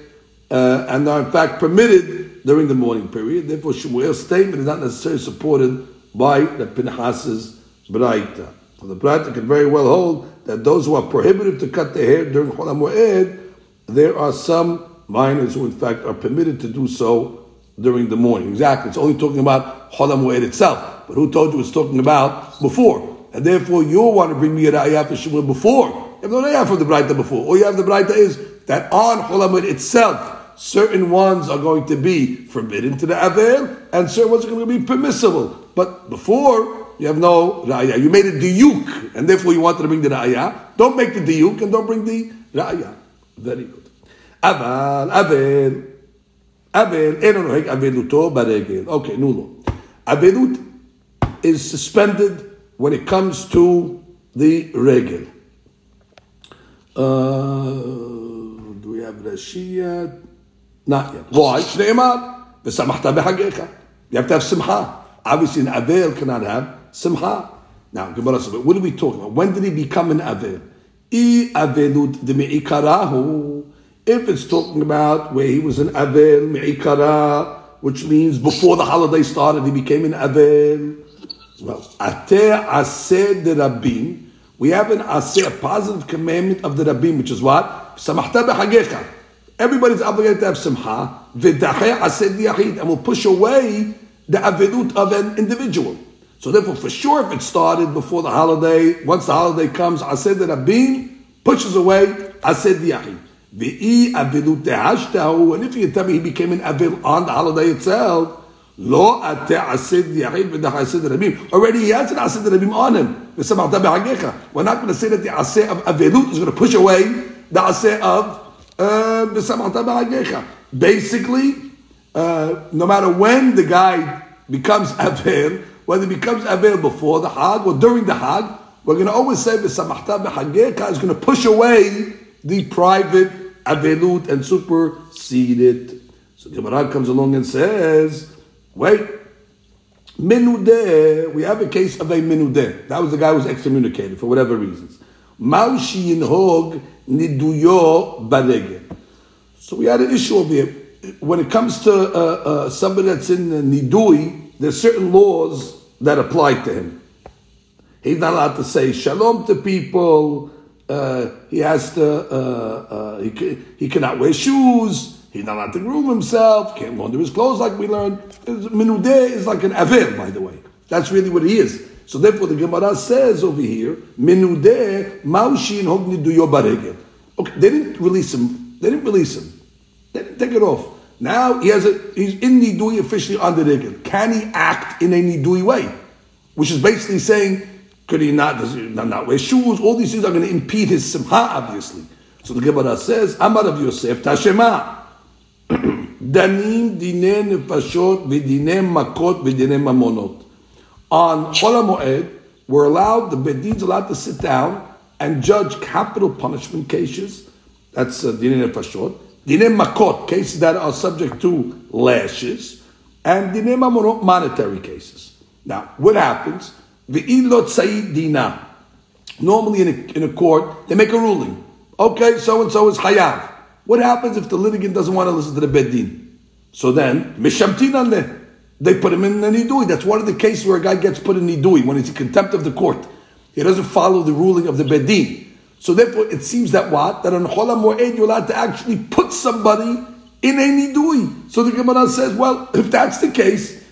Speaker 1: uh, and are in fact permitted during the morning period. Therefore, Shmuel's statement is not necessarily supported by the Pinchas's Braita. So the Braita can very well hold that those who are prohibited to cut their hair during Chol Moed, there are some minors who in fact are permitted to do so during the morning. Exactly. It's only talking about Chol Moed itself. But who told you it's talking about before? and therefore you want to bring me a ra'ayah for Shmuel before. You have no ra'ayah from the Braita before. All you have the Braita is that on Cholamid itself, certain ones are going to be forbidden to the Avel, and certain ones are going to be permissible. But before, you have no ra'ayah. You made a diyuk, and therefore you wanted to bring the ra'ayah. Don't make the diyuk, and don't bring the ra'ayah. Very good. Aval, Avel, Avel, אין הנוהג אבלותו ברגל. Okay, נו לו. is suspended when it comes to the regel. Uh, do we have Rashi yet? Not yet. Why? Shneimar, v'samachta b'hagecha. You have to have simcha. Obviously, an avel cannot have simcha. Now, Gemara says, what are we talking about? When did he become an avel? I avelut de me'ikarahu. If it's talking about where he was an avel me'ikara, which means before the holiday started, he became an avel. Well, Ateh Aseh de Rabbim, we have an Aseh, a positive commandment of the Rabbim, which is what? Samachta behagecha. Everybody's obligated to have Simcha. V'dacheh Aseh Yachid, and will push away the avilut of an individual. So therefore, for sure, if it started before the holiday, once the holiday comes, Aseh de Rabbim pushes away Aseh tehashtahu, and if you tell me he became an avil on the holiday itself, Lo asid asid. Already he has an asid rabim on him. We're not going to say that the aseh of avelut is going to push away the aseh of uh, Basically, uh, no matter when the guy becomes avel, whether he becomes avel before the hag or during the hag, we're going to always say v'samachta b'hagecha is going to push away the private avelut and supersede it. So Gemara comes along and says. Wait. Menudeh, we have a case of a menudeh. That was the guy who was excommunicated for whatever reasons. Maushi yinhog niduyo baregel. So we had an issue over here. When it comes to uh, uh, somebody that's in the nidui, there's certain laws that apply to him. He's not allowed to say shalom to people. Uh, he has to. Uh, uh, he, he cannot wear shoes. He's not allowed to groom himself, can't launder his clothes like we learned. Minudeh is like an avil, by the way. That's really what he is. So therefore, the Gemara says over here, Minudeh maushin hogni duyo baregel. Okay, they didn't release him. They didn't release him. They didn't take it off. Now he has a he's in nidui officially on the regel. Can he act in a nidui way? Which is basically saying Could he not? Does he not, not wear shoes? All these things are going to impede his simha, obviously. So the Gemara says, Amar of Yosef, Tashema. Danim dine nefashot v'dine makot v'dine mamonot. On Chol Moed, we're allowed, the Bedin's allowed to sit down and judge capital punishment cases. That's uh, nefashot. Dine makot, cases that are subject to lashes. And dine mamonot, monetary cases. Now, what happens? Ve'ilot sayid dina. Normally in a, in a court, they make a ruling. Okay, so and so is chayav. What happens if the litigant doesn't want to listen to the Bedin? So then, Mishamtinanle, they put him in an Nidui. That's one of the cases where a guy gets put in Nidui when he's in contempt of the court. He doesn't follow the ruling of the Bedin. So therefore, it seems that what? That on Cholam Mu'ed, you're allowed to actually put somebody in a Nidui. So the Gemara says, well, if that's the case,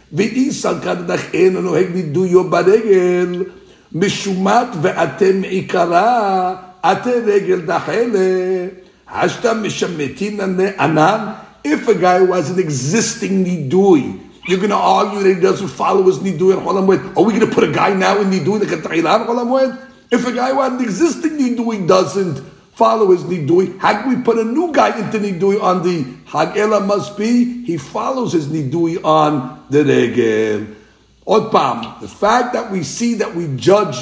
Speaker 1: Mishumat ve'atem ikara, ate regel dachele. If a guy was an existing nidui, you're going to argue that he doesn't follow his nidui and cholam Are we going to put a guy now in nidui that can ta'ilan cholam If a guy was an existing nidui doesn't follow his nidui. How can we put a new guy into nidui on the hagela? Must be he follows his nidui on the regel. Odpam, the fact that we see that we judge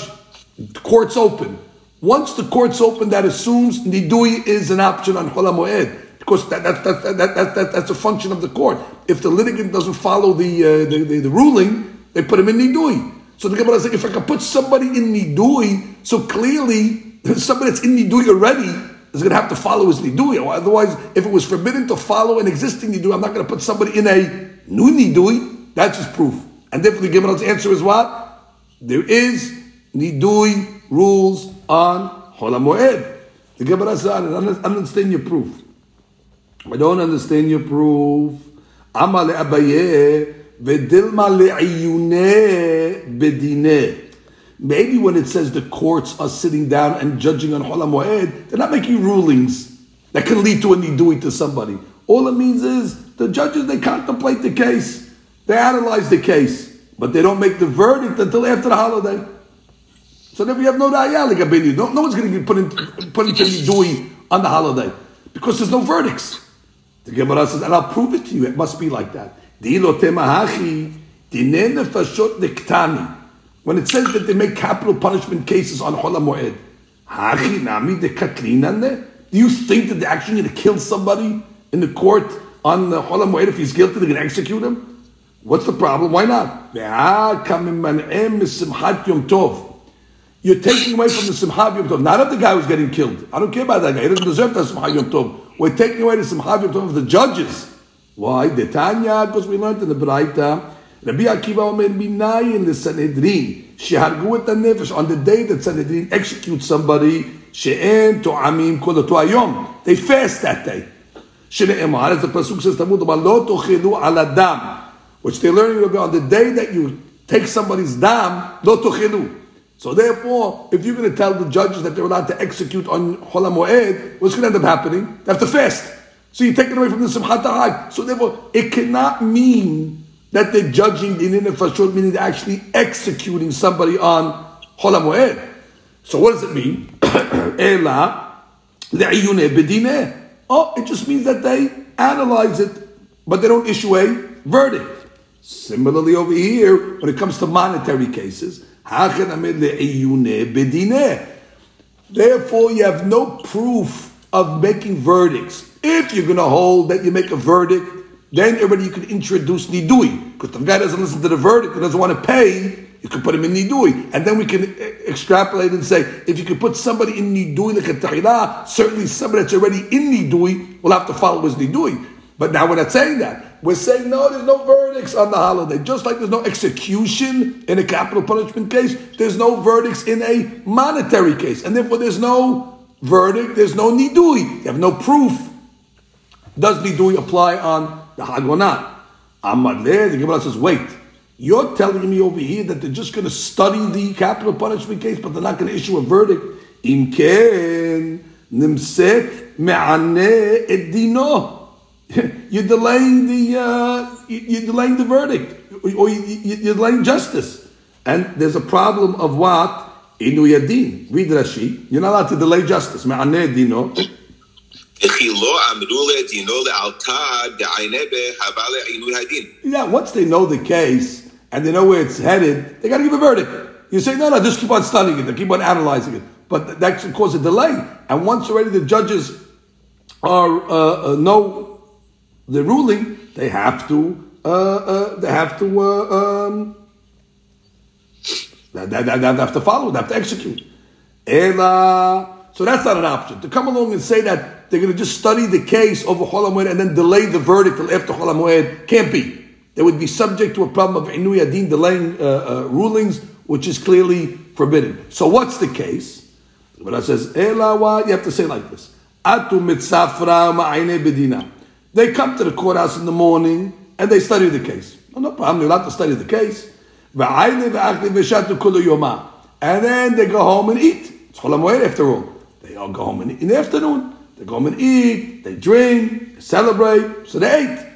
Speaker 1: courts open once the court's open, that assumes nidui is an option on cholam moed because that, that, that, that, that, that, that's a function of the court. If the litigant doesn't follow the, uh, the, the, the, ruling, they put him in nidui. So the Gemara is like, if I can put somebody in nidui, so clearly somebody that's in nidui already is going to have to follow his nidui. Otherwise, if it was forbidden to follow an existing nidui, I'm not going to put somebody in a new nidui. That's just proof. And therefore, the Gemara's answer is what? There is nidui rules on Holamoed. The Gemara says, I don't understand your proof. I don't understand your proof. Ama le'abaye v'dilma bedine. Maybe when it says the courts are sitting down and judging on Holam Moed, they're not making rulings that can lead to a nidui to somebody. All it means is the judges, they contemplate the case. They analyze the case. But they don't make the verdict until after the holiday. So then we have no raya like no, no one's going to get put, in, put into on the holiday. Because there's no verdicts. The Gemara says, and I'll prove it to you. It must be like that. When it says that they make capital punishment cases on Chola Moed, do you think that they're actually going to kill somebody in the court on the Moed if he's guilty? They're going to execute him? What's the problem? Why not? You're taking away from the Simcha Yom Tov, not of the guy who's getting killed. I don't care about that guy. He doesn't deserve the Simcha Yom Tov. We're taking away the Simcha Yom Tov of the judges. Why? The Tanya, because we learned in the Braita, Rabbi Akiva Omer Minai in the Sanhedrin, Shehargu et nefesh on the day that Sanhedrin executes somebody, She'en to'amim kol ayom. They fast that day. She'ne'emar, as the Pasuk says, Tamud, Lo tochilu al adam, which they're learning on the day that you take somebody's dam, lo tochilu. So therefore, if you're going to tell the judges that they're allowed to execute on Chol Moed, what's going to end up happening? They have to fast. So you're taking away from the Simchat Hag. So therefore, it cannot mean that they're judging the Inin Fashot, meaning they're actually executing somebody on Chol Moed. So what does it mean? Oh, it just means that they analyze it, but they don't issue a verdict. Similarly over here, when it comes to monetary cases, Therefore, you have no proof of making verdicts. If you're going to hold that you make a verdict, then already you can introduce nidui. Because the guy doesn't listen to the verdict and doesn't want to pay, you can put him in nidui. And then we can extrapolate and say, if you can put somebody in nidui like a certainly somebody that's already in nidui will have to follow his nidui. But now we're not saying that. We're saying no, there's no verdicts on the holiday. Just like there's no execution in a capital punishment case, there's no verdicts in a monetary case. And therefore there's no verdict, there's no nidui. You have no proof. Does nidui apply on the hagonat? Amadle, the Gemara says, wait, you're telling me over here that they're just going to study the capital punishment case, but they're not going to issue a verdict. Imken nimset me'aneh edino. you're delaying the uh, you're delaying the verdict or you're delaying justice. And there's a problem of what inu yadin. Read Rashi. You're not allowed to delay justice. Me'aneh dino. Yeah, once they know the case and they know where it's headed, they got to give a verdict. You say, no, no, just keep on studying it, keep on analyzing it. But that can cause a delay. And once already the judges are uh, uh know the ruling, they have to uh, uh, they have to uh, um, they, they, they have to follow, they have to execute. Ela. So that's not an option. To come along and say that they're going to just study the case over Chol and then delay the verdict till after Chol can't be. They would be subject to a problem of Inui Adin delaying uh, uh, rulings, which is clearly forbidden. So what's the case? But it says, Elawa, you have to say like this. Atu mitzafra ma'ayne bedina. They come to the courthouse in the morning and they study the case. No, no problem, they're allowed to study the case. And then they go home and eat. It's Chol after all. They all go home in, the afternoon. They go home and eat, they drink, they celebrate. So they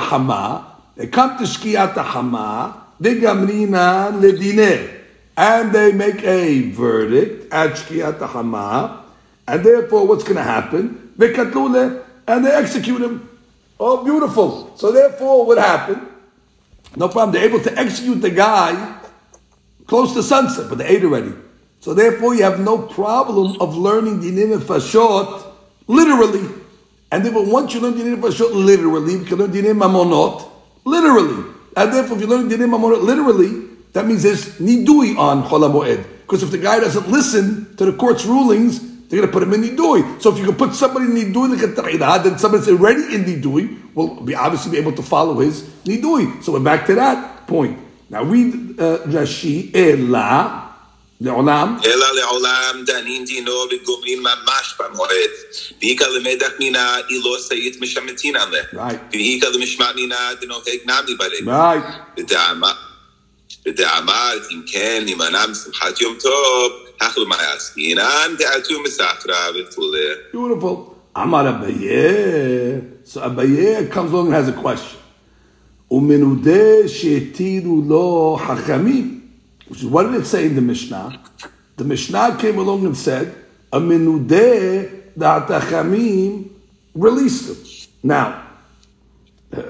Speaker 1: hama. They come to shkiat hama. V'gamrina ledineh. And they make a verdict at shkiat hama. And therefore, what's going to happen? V'katlule. And they execute him. Oh, beautiful. So therefore, what happened? No problem. They're able to execute the guy close to sunset, but they ate already. So therefore, you have no problem of learning the dinim fashot literally. And therefore, once you learn dinim of fashot literally, you can learn dinim mamonot literally. And therefore, if you learn dinim mamonot literally, that means there's nidui on cholamoed. Because if the guy doesn't listen to the court's rulings, they're going to put him in nidui. So if you can put somebody in nidui like a then somebody's already in nidui will be obviously be able to follow his nidui. So we're back to that point. Now read uh, Rashi Ela. לעולם?
Speaker 2: אלא לעולם דנין דינו וגומרים ממש במועד. ואיכא למדח מינה אילו סעית משמטין עליה. ואיכא למשמע מינה דנוהג נמי ברגע. ודאמרת אם כן נימנע משמחת יום טוב,
Speaker 1: Beautiful. Amar Abaye. So Abaye comes along and has a question. Umenude. Which is what did it say in the Mishnah? The Mishnah came along and said, Amenude da'atachamim released him. Now, uh,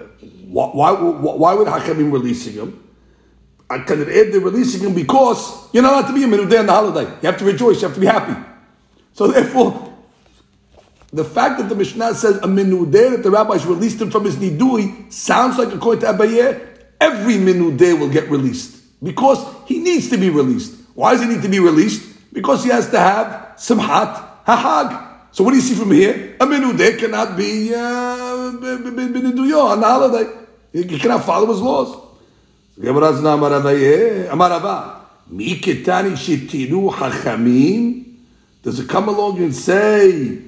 Speaker 1: why, why, why would Hachamim releasing him? They're releasing him because you're not allowed to be a minudeh on the holiday. You have to rejoice, you have to be happy. So therefore, the fact that the Mishnah says a minudeh that the rabbis released him from his nidui sounds like according to Abaye, every minudeh will get released because he needs to be released. Why does he need to be released? Because he has to have simhat hahag. So what do you see from here? A menudeh cannot be uh, on the holiday. He cannot follow his laws. Does it come along and say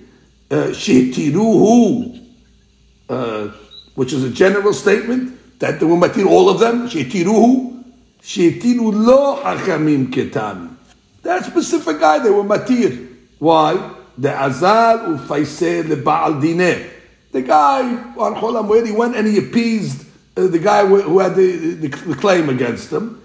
Speaker 1: shetiruhu, uh, which is a general statement that they will matir all of them? Shetiruhu. Sheitilu lo hachamim ketami. That specific guy, they were matir. Why? The azal ufaiseh lebaal dineh. The guy on Cholam where he went and he appeased uh, the guy who had the, the, the claim against him.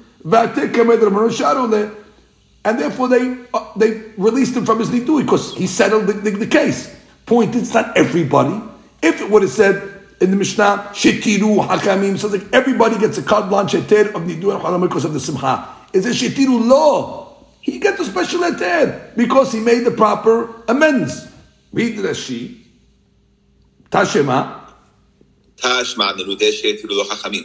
Speaker 1: And therefore they uh, they released him from his nidui because he settled the, the, the case. Point, it's not everybody. If it would have said in the Mishnah, Shetiru Hakamim, so like everybody gets a carte blanche of Nidu and because of the Simcha. Is a Shetiru law? He gets a special heter because he made the proper amends. Read Rashi. Tashema.
Speaker 2: תשמע מנודה שהתירו לו חכמים,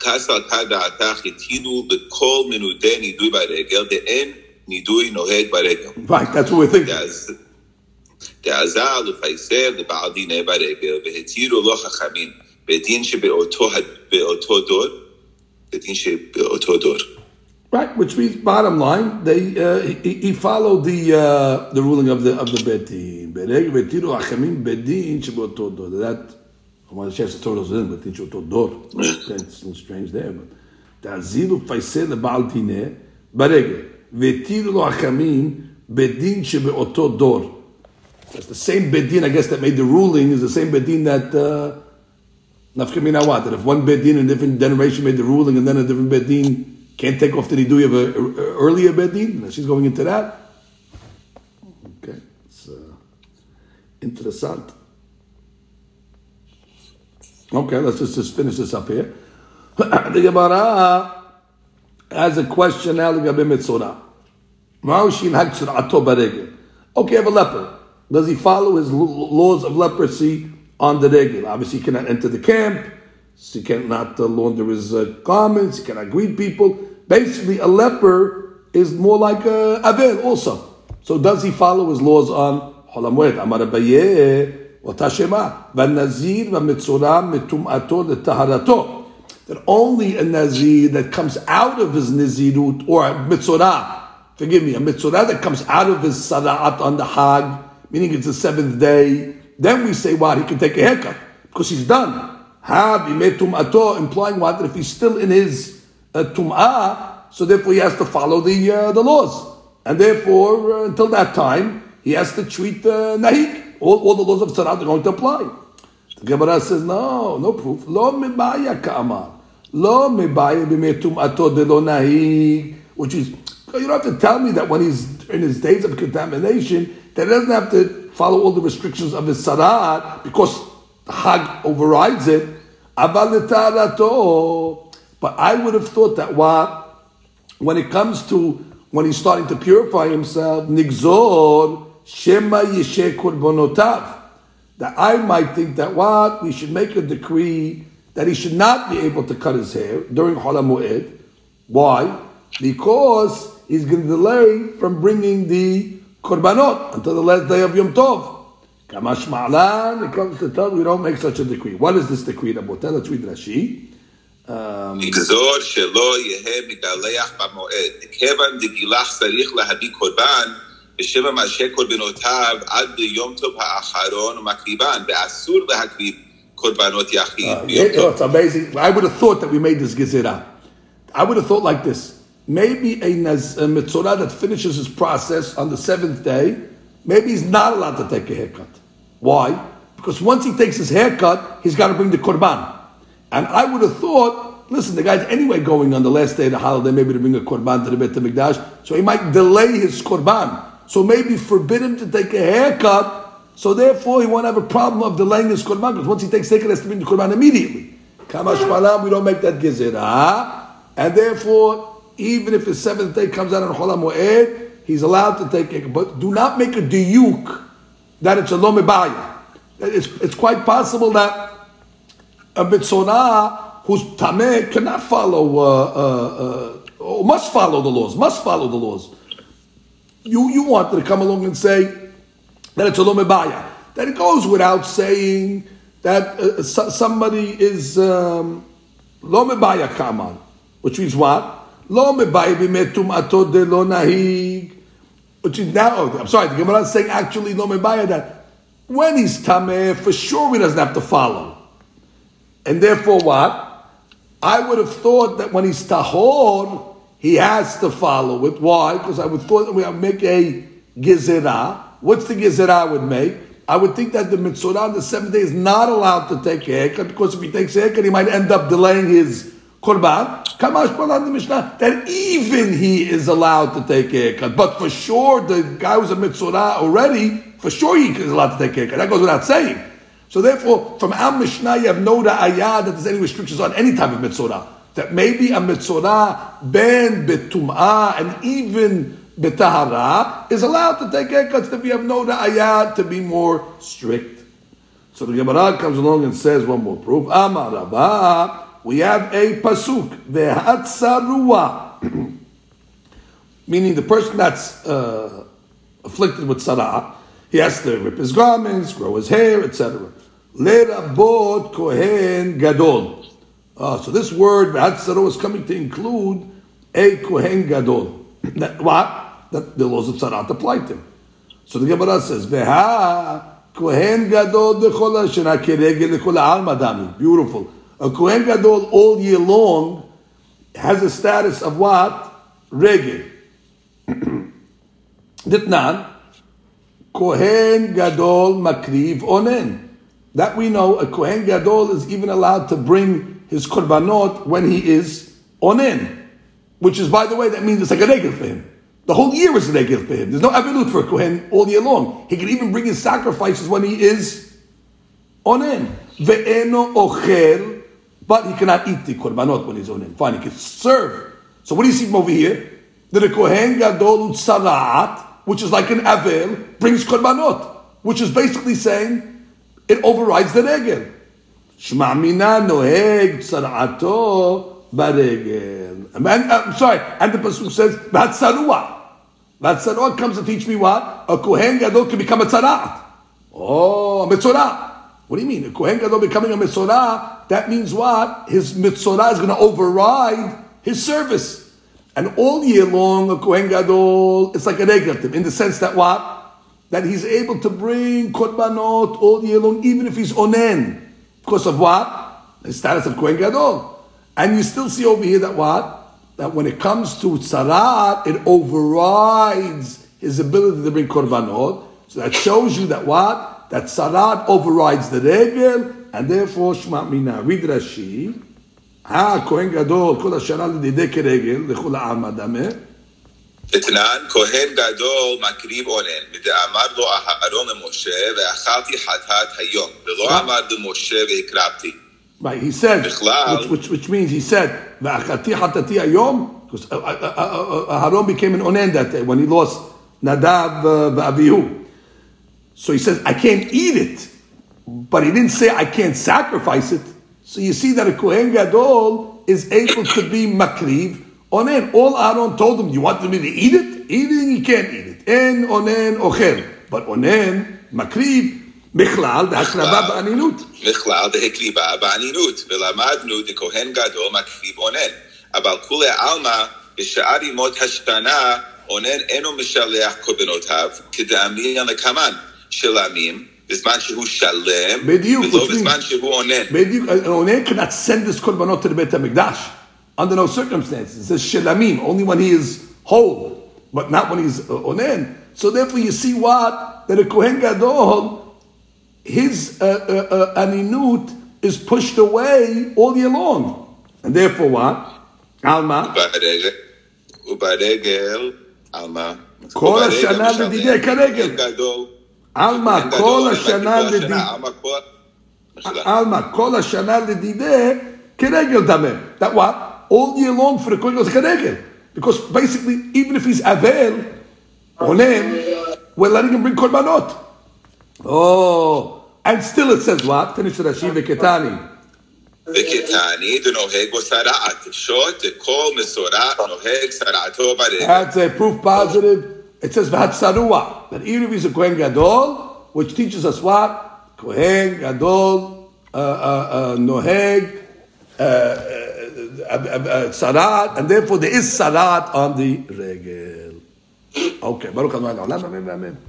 Speaker 2: כס על כד דעתך התירו לכל מנודה נידוי ברגל, דאין נידוי נוהג ברגל.
Speaker 1: Right, that's what we're thinking.
Speaker 2: דעזר לפייסר לבעל דיני ברגל, והתירו לו חכמים, בדין שבאותו דור, בדין שבאותו דור.
Speaker 1: Right, which means bottom line, they uh, he, he, followed the uh, the ruling of the of the bedin. ברגל והתירו חכמים בדין שבאותו דור. That I want to share the Torah's in, but teach אותו דור. That's a little strange there, but תעזיר ופייסר לבעל דיני ברגל, והתירו לו חכמים בדין שבאותו דור. That's the same bedin, I guess, that made the ruling is the same bedin that uh, nafkamina what? That if one bedin in a different generation made the ruling and then a different bedin Can't take off the nidui of a, a, earlier bedin. She's going into that. Okay, it's uh, interessant. Okay, let's just, just finish this up here. the Gemara has a question now. The Mitzorah. Okay, I have a leper. Does he follow his laws of leprosy on the regular? Obviously, he cannot enter the camp. He cannot uh, launder his uh, garments. He cannot greet people. Basically, a leper is more like a avel also. So does he follow his laws on Holamued? Amar Abaye, Watashema, Vanazir, Vamitzorah, Mitum'ato, Taharato. That only a Nazir that comes out of his Nazirut, or a Mitzorah, forgive me, a Mitzorah that comes out of his Sara'at on the Hag, meaning it's the seventh day, then we say what? He can take a haircut, because he's done. Ha, Tum'ato, implying what? That if he's still in his uh, Tum'ah, so therefore he has to follow the, uh, the laws. And therefore, uh, until that time, he has to treat uh, Nahik. All, all the laws of Sarat are going to apply. The Gemara says, no, no proof. Lo mibaya ka'amar. Lo mibaya b'metum ato de lo nahik. Which is, you don't have to tell me that when he's in his days of contamination, that he doesn't have to follow all the restrictions of his Sarat because the Hag overrides it. But I would have thought that what, when it comes to when he's starting to purify himself, nigzor shema yeshe korbonotav. That I might think that what we should make a decree that he should not be able to cut his hair during Holamu'ed. Why? Because he's going to delay from bringing the korbanot until the last day of Yom Tov. Kamash Ma'lan, it comes to tell we don't make such a decree. What is this decree, Rabotel? Let's read Rashi.
Speaker 2: לגזור שלא יהא מגלח במועד. כיוון דגילח צריך להביא קורבן, uh,
Speaker 1: it's amazing. I would have thought that we made this gizira. I would have thought like this. Maybe a, naz, a mitzorah that finishes his process on the seventh day, maybe he's not allowed to take a haircut. Why? Because once he takes his haircut, he's got to bring the korban. And I would have thought, listen, the guy's anyway going on the last day of the holiday, maybe to bring a korban to the Beit HaMikdash, so he might delay his korban. So maybe forbid him to take a haircut, so therefore he won't have a problem of delaying his korban, because once he takes haircut, he has to bring the korban immediately. Kamash palam, we don't make that gezerah, and therefore, even if his seventh day comes out on Cholam Moed, he's allowed to take it. But do not make a diuk that it's a lomibaya. It's, it's quite possible that a mitzorah who's tameh cannot follow, uh, uh, uh, must follow the laws, must follow the laws. You, you wanted to come along and say that it's a lomebaya. That it goes without saying that uh, somebody is um, kaman, which means what? Lomebaya bimetum atod de lo nahig. Which is now, oh, I'm sorry, the Gemara is saying actually lomebaya that when he's tameh, for sure he doesn't have to follow. And therefore, what? I would have thought that when he's tahor, he has to follow it. Why? Because I would thought that we would make a gezerah. What's the gezerah I would make? I would think that the mitzorah on the seventh day is not allowed to take a haircut because if he takes a haircut, he might end up delaying his korban. Kamash on the Mishnah that even he is allowed to take a haircut, but for sure the guy who's a mitzorah already, for sure he is allowed to take a haircut. That goes without saying. So therefore, from our Mishnah, you have no ra'ayah that there's any restrictions on any type of mitzorah. That maybe a mitzorah ben betum'ah and even betahara is allowed to take haircuts if you have no ra'ayah to be more strict. So the Gemara comes along and says one more proof. Amar Rabba, we have a pasuk, ve'atzarua, meaning the person that's uh, afflicted with sarah, he has to rip his garments, grow his hair, etc. Lerabot Kohen Gadol. Uh, so this word, Hatzaro, is coming to include a Kohen Gadol. That, what? That the laws of Sarat apply to him. So the Gemara says, Veha Kohen Gadol dechol hashana keregel dechol madami. Beautiful. A Kohen Gadol all year long has a status of what? Regel. Ditnan. Kohen Gadol Makriv Onen. That we know a Kohen Gadol is even allowed to bring his korbanot when he is onen. which is, by the way, that means it's like a regel for him. The whole year is a for him. There's no avilut for a kohen all year long. He can even bring his sacrifices when he is onen. Ve'eno ochel, but he cannot eat the korbanot when he's onen. Fine, he can serve. So what do you see from over here? That a kohen gadol utzarat, which is like an avil, brings korbanot, which is basically saying it overrides the regel. Shma mina noheg tzarato baregel. I'm sorry, and the pasuk says v'hatzarua. V'hatzarua comes to teach me what a kohen gadol can become a tzarat. Oh, a mitzorah. What do you mean? A kohen gadol becoming a mitzorah? That means what? His mitzorah is going to override his service. And all year long, a kohen gadol, it's like a regulative in the sense that what? That he's able to bring korbanot all year long, even if he's onen. Because of what? The status of Kohen Gadol. And you still see over here that what? That when it comes to tzarat, it overrides his ability to bring korbanot. So that shows you that what? That tzarat overrides the regel, and therefore shma mina. Read Rashi. Ha Kohen Gadol כל השנה לדידי כרגל, לכו לעם הדמה.
Speaker 2: אתנן, כהן גדול מקריב אונן, ודאמר לו אהרון למשה, ואכלתי חטאת היום, ולא אמר למשה והקרבתי.
Speaker 1: Right, he said,
Speaker 2: בכלל-
Speaker 1: which, which, which means he said, "V'achati hatati hayom," because uh, uh, uh, uh, Aaron became an onen that day when he lost Nadab uh, v'Avihu. So he says, "I can't eat it," but he didn't say, "I can't sacrifice it." So you see that a kohen gadol is able to be makriv onen. All Aaron told him, "You want me to eat it? Eating, you can't eat it." En onen ochel, but onen makriv בכלל, בהקרבה באנינות.
Speaker 2: בכלל דהקריבה באנינות, ולמדנו דכהן גדול מקריב אונן. אבל כולי עלמא, בשאר ימות השנה, אונן אינו משלח קורבנותיו, כדאמרין לקמן, שלמים, בזמן שהוא שלם,
Speaker 1: בדיוק,
Speaker 2: ולא בזמן שהוא אונן.
Speaker 1: בדיוק, send his korbanot to the Beit HaMikdash under no circumstances. It says shelamim, only when he is whole, but not when he's uh, onen. So therefore you see what? That a Kohen Gadol, his uh, uh, uh, aninut is pushed away all year long. And therefore what? Alma,
Speaker 2: וברגל, וברגל, עלמא.
Speaker 1: כל
Speaker 2: וברגל
Speaker 1: השנה
Speaker 2: משלם.
Speaker 1: לדידי כרגל.
Speaker 2: כהן גדול.
Speaker 1: Alma,
Speaker 2: כהן
Speaker 1: כל
Speaker 2: גדול,
Speaker 1: השנה
Speaker 2: כל
Speaker 1: לדידי.
Speaker 2: עלמא, כל- משלם.
Speaker 1: Alma, כל השנה לדידי כרגל דמה. That what? All year long for the Kohen Gadol is כרגל. Because basically, even if he's avel, onem, we're letting him bring korbanot. Oh, and still it says what? Finish Rashi v'ketani.
Speaker 2: וכתעני דנוהג בו צרעת, תפשוט כל מסורה נוהג צרעתו ברגל.
Speaker 1: That's a proof positive. It says v'hatzarua. That even if he's a Kohen Gadol, which teaches us what? Kohen Gadol, uh, uh, uh, noheg, uh, uh, uh, uh, sarat, and therefore there is sarat on the regel. Okay, Baruch Adonai Olam, amen, amen.